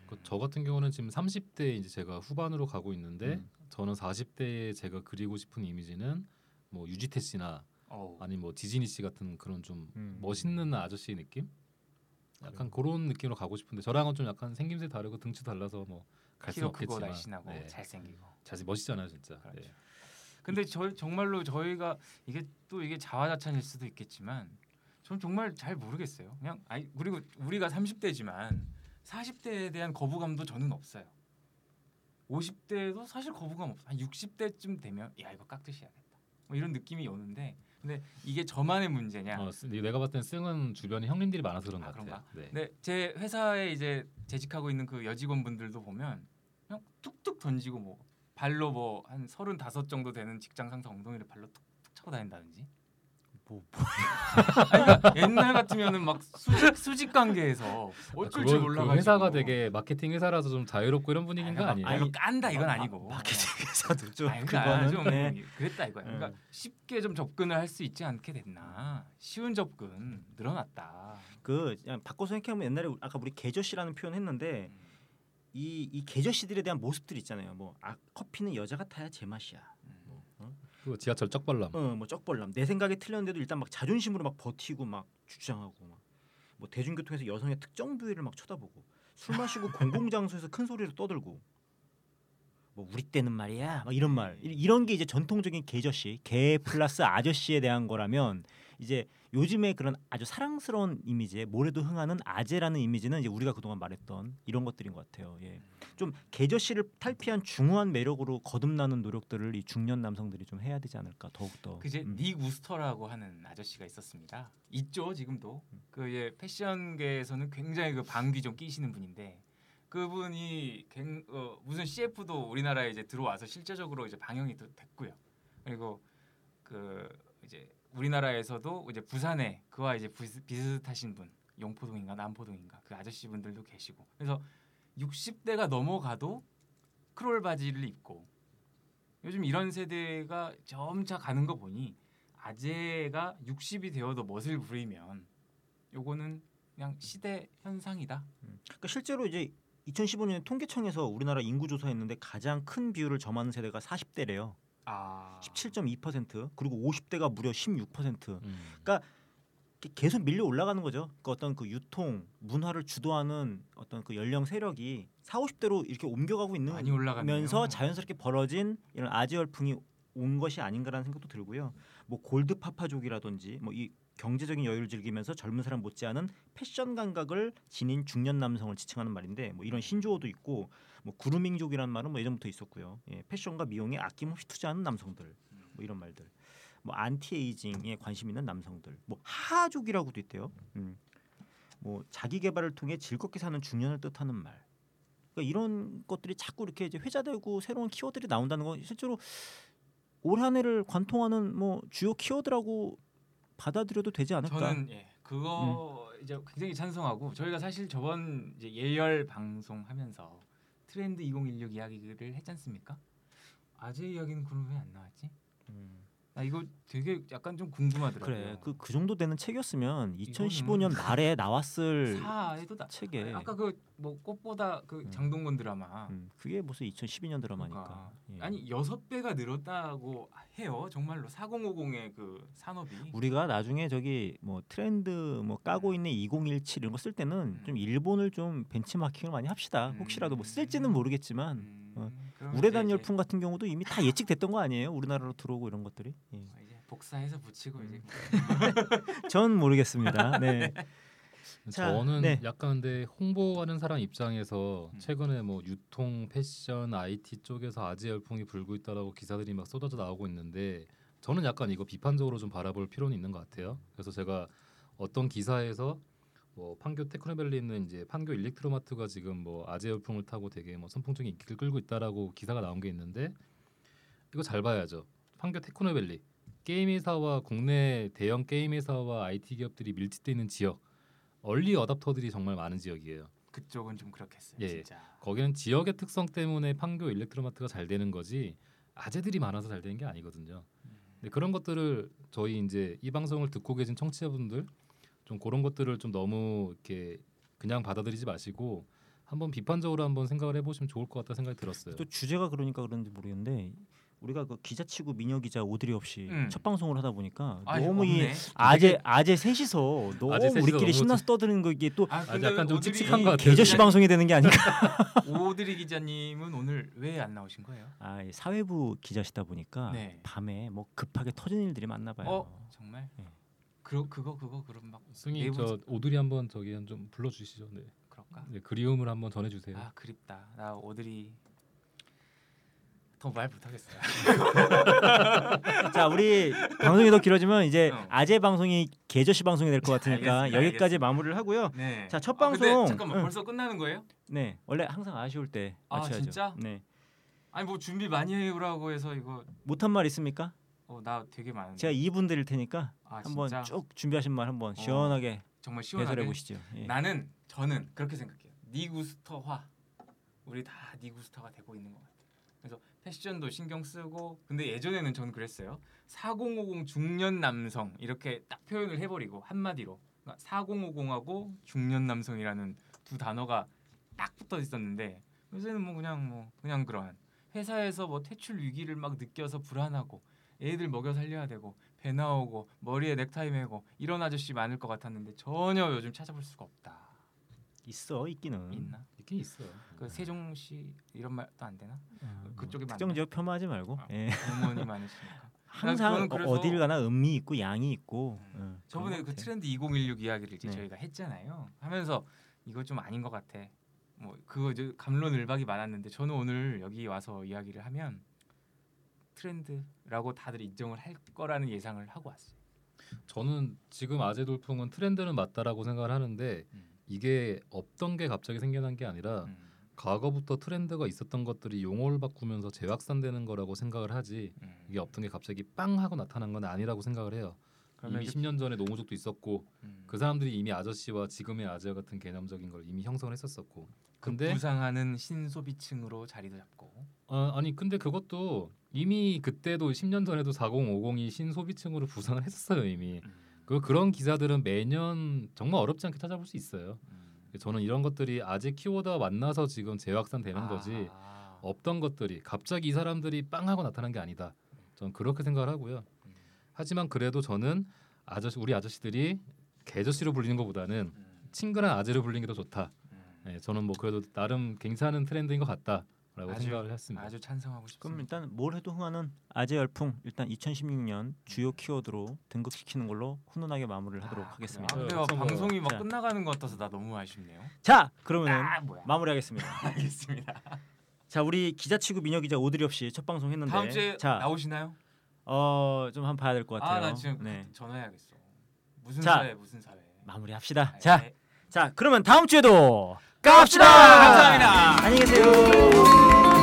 그저 같은 경우는 지금 30대 이제 제가 후반으로 가고 있는데 음. 저는 40대에 제가 그리고 싶은 이미지는 뭐 유지태 씨나 아니 뭐 디즈니 씨 같은 그런 좀 음. 멋있는 아저씨 느낌? 약간 그런 느낌으로 가고 싶은데 저랑은 좀 약간 생김새 다르고 등치 달라서 뭐 갈 수는 키도 크고 없겠지만 날씬하고 네. 잘생기고. 자세 멋있잖아요 진짜. 그렇죠. 네. 근데 저 정말로 저희가 이게 또 이게 자화자찬일 수도 있겠지만 전 정말 잘 모르겠어요. 그냥 아니 그리고 우리가 30대지만 40대에 대한 거부감도 저는 없어요. 50대도 사실 거부감 없어. 한 60대쯤 되면 야 이거 깍듯이 해야겠다. 뭐 이런 느낌이 오는데 근데 이게 저만의 문제냐? 어, 쓰- 내가 봤을 땐 승은 주변에 형님들이 많아서 그런 아, 것 같아요. 네. 근데 제 회사에 이제 재직하고 있는 그 여직원분들도 보면 그냥 툭툭 던지고 뭐 발로 뭐 한 서른다섯 정도 되는 직장 상사 엉덩이를 발로 툭툭 차고 다닌다든지. 뭐, 아니, 그러니까 옛날 같으면은 막 수직 수직 관계에서 어쩔 줄 그거- 몰라 그 회사가 되게 마케팅 회사라서 좀 자유롭고 이런 분위기인 거 아니에요? 아니 깐다 이건 아니고. 마케팅에서도 좀 아니, 그러니까 그거는 좀 네. 그랬다 이거야. 그러니까 음. 쉽게 좀 접근을 할 수 있지 않게 됐나? 쉬운 접근 늘어났다. 그 그냥 바꿔서 생각하면 옛날에 우- 아까 우리 계저씨라는 표현 했는데 음. 이, 이 계저씨들에 대한 모습들 있잖아요. 뭐 아, 커피는 여자가 타야 제맛이야. 음. 그 지하철 쩍벌남. 어, 뭐 쩍벌남. 내 생각에 틀렸는데도 일단 막 자존심으로 막 버티고 막 주장하고 막. 뭐 대중교통에서 여성의 특정 부위를 막 쳐다보고 술 마시고 공공장소에서 큰 소리로 떠들고 뭐 우리 때는 말이야 막 이런 말 이- 이런 게 이제 전통적인 계저씨 개 플러스 아저씨에 대한 거라면 이제 요즘에 그런 아주 사랑스러운 이미지에 모래도 흥하는 아재라는 이미지는 이제 우리가 그동안 말했던 이런 것들인 것 같아요. 예. 좀 계저씨를 탈피한 중후한 매력으로 거듭나는 노력들을 이 중년 남성들이 좀 해야 되지 않을까 더욱 더. 그제 음. 닉 우스터라고 하는 아저씨가 있었습니다. 있죠 지금도. 음. 그 예, 패션계에서는 굉장히 그 방귀 좀 끼시는 분인데 그분이 갱, 어, 무슨 CF도 우리나라에 이제 들어와서 실제적으로 이제 방영이 또 됐고요. 그리고 그 이제 우리나라에서도 이제 부산에 그와 이제 비슷, 비슷하신 분 용포동인가 남포동인가 그 아저씨 분들도 계시고 그래서 60대가 넘어가도 크롤 바지를 입고 요즘 이런 세대가 점차 가는 거 보니 아재가 60이 되어도 멋을 부리면 요거는 그냥 시대 현상이다. 그러니까 실제로 이제 2015년에 통계청에서 우리나라 인구 조사했는데 가장 큰 비율을 점하는 세대가 40대래요. 아 17.2% 그리고 50대가 무려 16%. 음. 이렇게 계속 밀려 올라가는 거죠. 그 어떤 그 유통 문화를 주도하는 어떤 그 연령 세력이 4, 50대로 이렇게 옮겨가고 있는. 면서 자연스럽게 벌어진 이런 아재 열풍이 온 것이 아닌가라는 생각도 들고요. 뭐 골드 파파족이라든지 뭐 이 경제적인 여유를 즐기면서 젊은 사람 못지않은 패션 감각을 지닌 중년 남성을 지칭하는 말인데 뭐 이런 신조어도 있고 뭐 구루밍족이라는 말은 뭐 예전부터 있었고요. 예, 패션과 미용에 아낌없이 투자하는 남성들 뭐 이런 말들. 뭐 안티에이징에 관심 있는 남성들. 뭐 하족이라고도 있대요. 음. 뭐 자기 개발을 통해 즐겁게 사는 중년을 뜻하는 말. 그러니까 이런 것들이 자꾸 이렇게 이제 회자되고 새로운 키워드들이 나온다는 건 실제로 올 한 해를 관통하는 뭐 주요 키워드라고 받아들여도 되지 않을까? 저는 예 그거 이제 굉장히 찬성하고 저희가 사실 저번 이제 예열 방송 하면서 트렌드 2016 이야기를 했지 않습니까? 아재 이야기는 그럼 왜 안 나왔지? 음. 아 이거 되게 약간 좀 궁금하더라고요. 그래 그 그 정도 되는 책이었으면 이거는 2015년 말에 나왔을 사에도 나 책에 아까 그 뭐 꽃보다 그 음. 장동건 드라마 음, 그게 무슨 2012년 드라마니까. 그러니까. 예. 아니 여섯 배가 늘었다고 해요. 정말로 4050의 그 산업이 우리가 나중에 저기 뭐 트렌드 뭐 까고 있는 2017 이런 거 쓸 때는 음. 좀 일본을 좀 벤치마킹을 많이 합시다. 혹시라도 뭐 쓸지는 모르겠지만 음, 어, 우레단 이제- 열풍 같은 경우도 이미 다 예측됐던 거 아니에요? 우리나라로 들어오고 이런 것들이. 예. 어, 이제 복사해서 붙이고 음. 이제 전 모르겠습니다. 네. 자, 저는 네. 약간 근데 홍보하는 사람 입장에서 음. 최근에 뭐 유통, 패션, IT 쪽에서 아재 열풍이 불고 있다라고 기사들이 막 쏟아져 나오고 있는데 저는 약간 이거 비판적으로 좀 바라볼 필요는 있는 것 같아요. 그래서 제가 어떤 기사에서 뭐 판교 테크노밸리 있는 이제 판교 일렉트로마트가 지금 뭐 아재 열풍을 타고 되게 뭐 선풍적인 인기를 끌고 있다라고 기사가 나온 게 있는데 이거 잘 봐야죠. 판교 테크노밸리 게임 회사와 국내 대형 게임 회사와 IT 기업들이 밀집돼 있는 지역 얼리 어답터들이 정말 많은 지역이에요. 그쪽은 좀 그렇겠어요. 예. 진짜. 거기는 지역의 특성 때문에 판교 일렉트로마트가 잘 되는 거지 아재들이 많아서 잘 되는 게 아니거든요. 음. 근데 그런 것들을 저희 이제 이 방송을 듣고 계신 청취자분들 좀 그런 것들을 좀 너무 이렇게 그냥 받아들이지 마시고 한번 비판적으로 한번 생각을 해보시면 좋을 것 같다 생각이 들었어요. 또 주제가 그러니까 그런지 모르겠는데 우리가 그 기자 치고 미녀 기자 오드리 없이 음. 첫 방송을 하다 보니까 아, 너무 이 없네. 아재 아재 셋이서 너무 아재 셋이서 우리끼리 너무 신나서 떠드는 거 이게 또 아, 아, 약간 좀 칙칙한 것 같아요. 개저씨 기자- 방송이 되는 게 아닌가? 오드리 기자님은 오늘 왜 안 나오신 거예요? 아, 이 사회부 기자시다 보니까 네. 밤에 뭐 급하게 터진 일들이 많나 봐요. 어 정말? 예. 그 그거 그거 그럼 막 승희 내부- 저 오드리 한번 저기 한좀 불러 주시죠. 네. 그럴까? 네, 그리움을 한번 전해 주세요. 아 그립다. 나 오드리 더 말 못하겠어요. 자, 우리 방송이 더 길어지면 이제 어. 아재 방송이 개저씨 방송이 될 것 같으니까 알겠습니다, 여기까지 알겠습니다. 마무리를 하고요. 네. 자, 첫 아, 근데 방송. 잠깐만 응. 벌써 끝나는 거예요? 네, 원래 항상 아쉬울 때 아, 맞춰야죠. 진짜? 네, 아니 뭐 준비 많이 해오라고 해서 이거 못한 말 있습니까? 어, 나 되게 많은데. 제가 2분 드릴 테니까 아, 한번 진짜? 쭉 준비하신 말 한번 어, 시원하게 정말 시원하게. 배설해 보시죠. 예. 나는 저는 그렇게 생각해요. 니구스터화 우리 다 니구스터가 되고 있는 것 같아요. 그래서 패션도 신경 쓰고 근데 예전에는 저는 그랬어요. 4050 중년 남성 이렇게 딱 표현을 해버리고 한마디로 그러니까 4050하고 중년 남성이라는 두 단어가 딱 붙어 있었는데 요새는 뭐 그냥 뭐 그냥 그런 회사에서 뭐 퇴출 위기를 막 느껴서 불안하고 애들 먹여 살려야 되고 배 나오고 머리에 넥타이 매고 이런 아저씨 많을 것 같았는데 전혀 요즘 찾아볼 수가 없다. 있어 있기는. 있나? 있긴 있어요. 그 세종시 이런 말도 안 되나? 어, 뭐 그쪽이 특정 많나? 지역 폄하하지 말고. 아, 예. 많으시니까. 항상 저는 그래서- 어딜 가나 음미 있고 양이 있고. 음. 어, 저번에 그. 트렌드 2016 이야기를 이제 네. 저희가 했잖아요. 하면서 이거 좀 아닌 것 같아. 뭐 그거 이제 감론을박이 많았는데 저는 오늘 여기 와서 이야기를 하면 트렌드라고 다들 인정을 할 거라는 예상을 하고 왔어요. 저는 지금 아재 돌풍은 트렌드는 맞다라고 생각을 하는데 음. 이게 없던 게 갑자기 생겨난 게 아니라 음. 과거부터 트렌드가 있었던 것들이 용어를 바꾸면서 재확산되는 거라고 생각을 하지 음. 이게 없던 게 갑자기 빵 하고 나타난 건 아니라고 생각을 해요. 이미 이제- 10년 전에 노무족도 있었고 음. 그 사람들이 이미 아저씨와 지금의 아재 같은 개념적인 걸 이미 형성을 했었었고 그 근데 부상하는 신소비층으로 자리도 잡고 아, 아니 근데 그것도 이미 그때도 10년 전에도 4050이 신소비층으로 부상을 했었어요 이미 음. 그 그런 기사들은 매년 정말 어렵지 않게 찾아볼 수 있어요. 음. 저는 이런 것들이 아직 키워드와 만나서 지금 재확산되는 거지 아. 없던 것들이 갑자기 이 사람들이 빵 하고 나타난 게 아니다. 저는 그렇게 생각을 하고요. 음. 하지만 그래도 저는 아저씨 우리 아저씨들이 개저씨로 불리는 것보다는 음. 친근한 아재로 불리는 게 더 좋다. 음. 네, 저는 뭐 그래도 나름 괜찮은 트렌드인 것 같다 라고 아주- 생각을 했습니다. 아주 찬성하고 그럼 싶습니다. 일단 뭘 해도 흥하는 아재 열풍 일단 2016년 주요 키워드로 등극시키는 걸로 훈훈하게 마무리를 하도록 아, 하겠습니다. 아. 근데 뭐- 방송이 막 자. 끝나가는 것 같아서 나 너무 아쉽네요. 자, 그러면 아? 마무리하겠습니다. 알겠습니다. 자, 우리 기자 치고 미녀 기자 오드리 없이 첫 방송 했는데 다음 주에 자, 나오시나요? 어, 좀 한번 봐야 될 것 같아요. 아 나 지금 네. 전화해야겠어. 무슨 자. 사회 무슨 사회? 마무리합시다. 아, 자, 네. 자, 그러면 다음 주에도 갑시다. 감사합니다. 안녕히 계세요.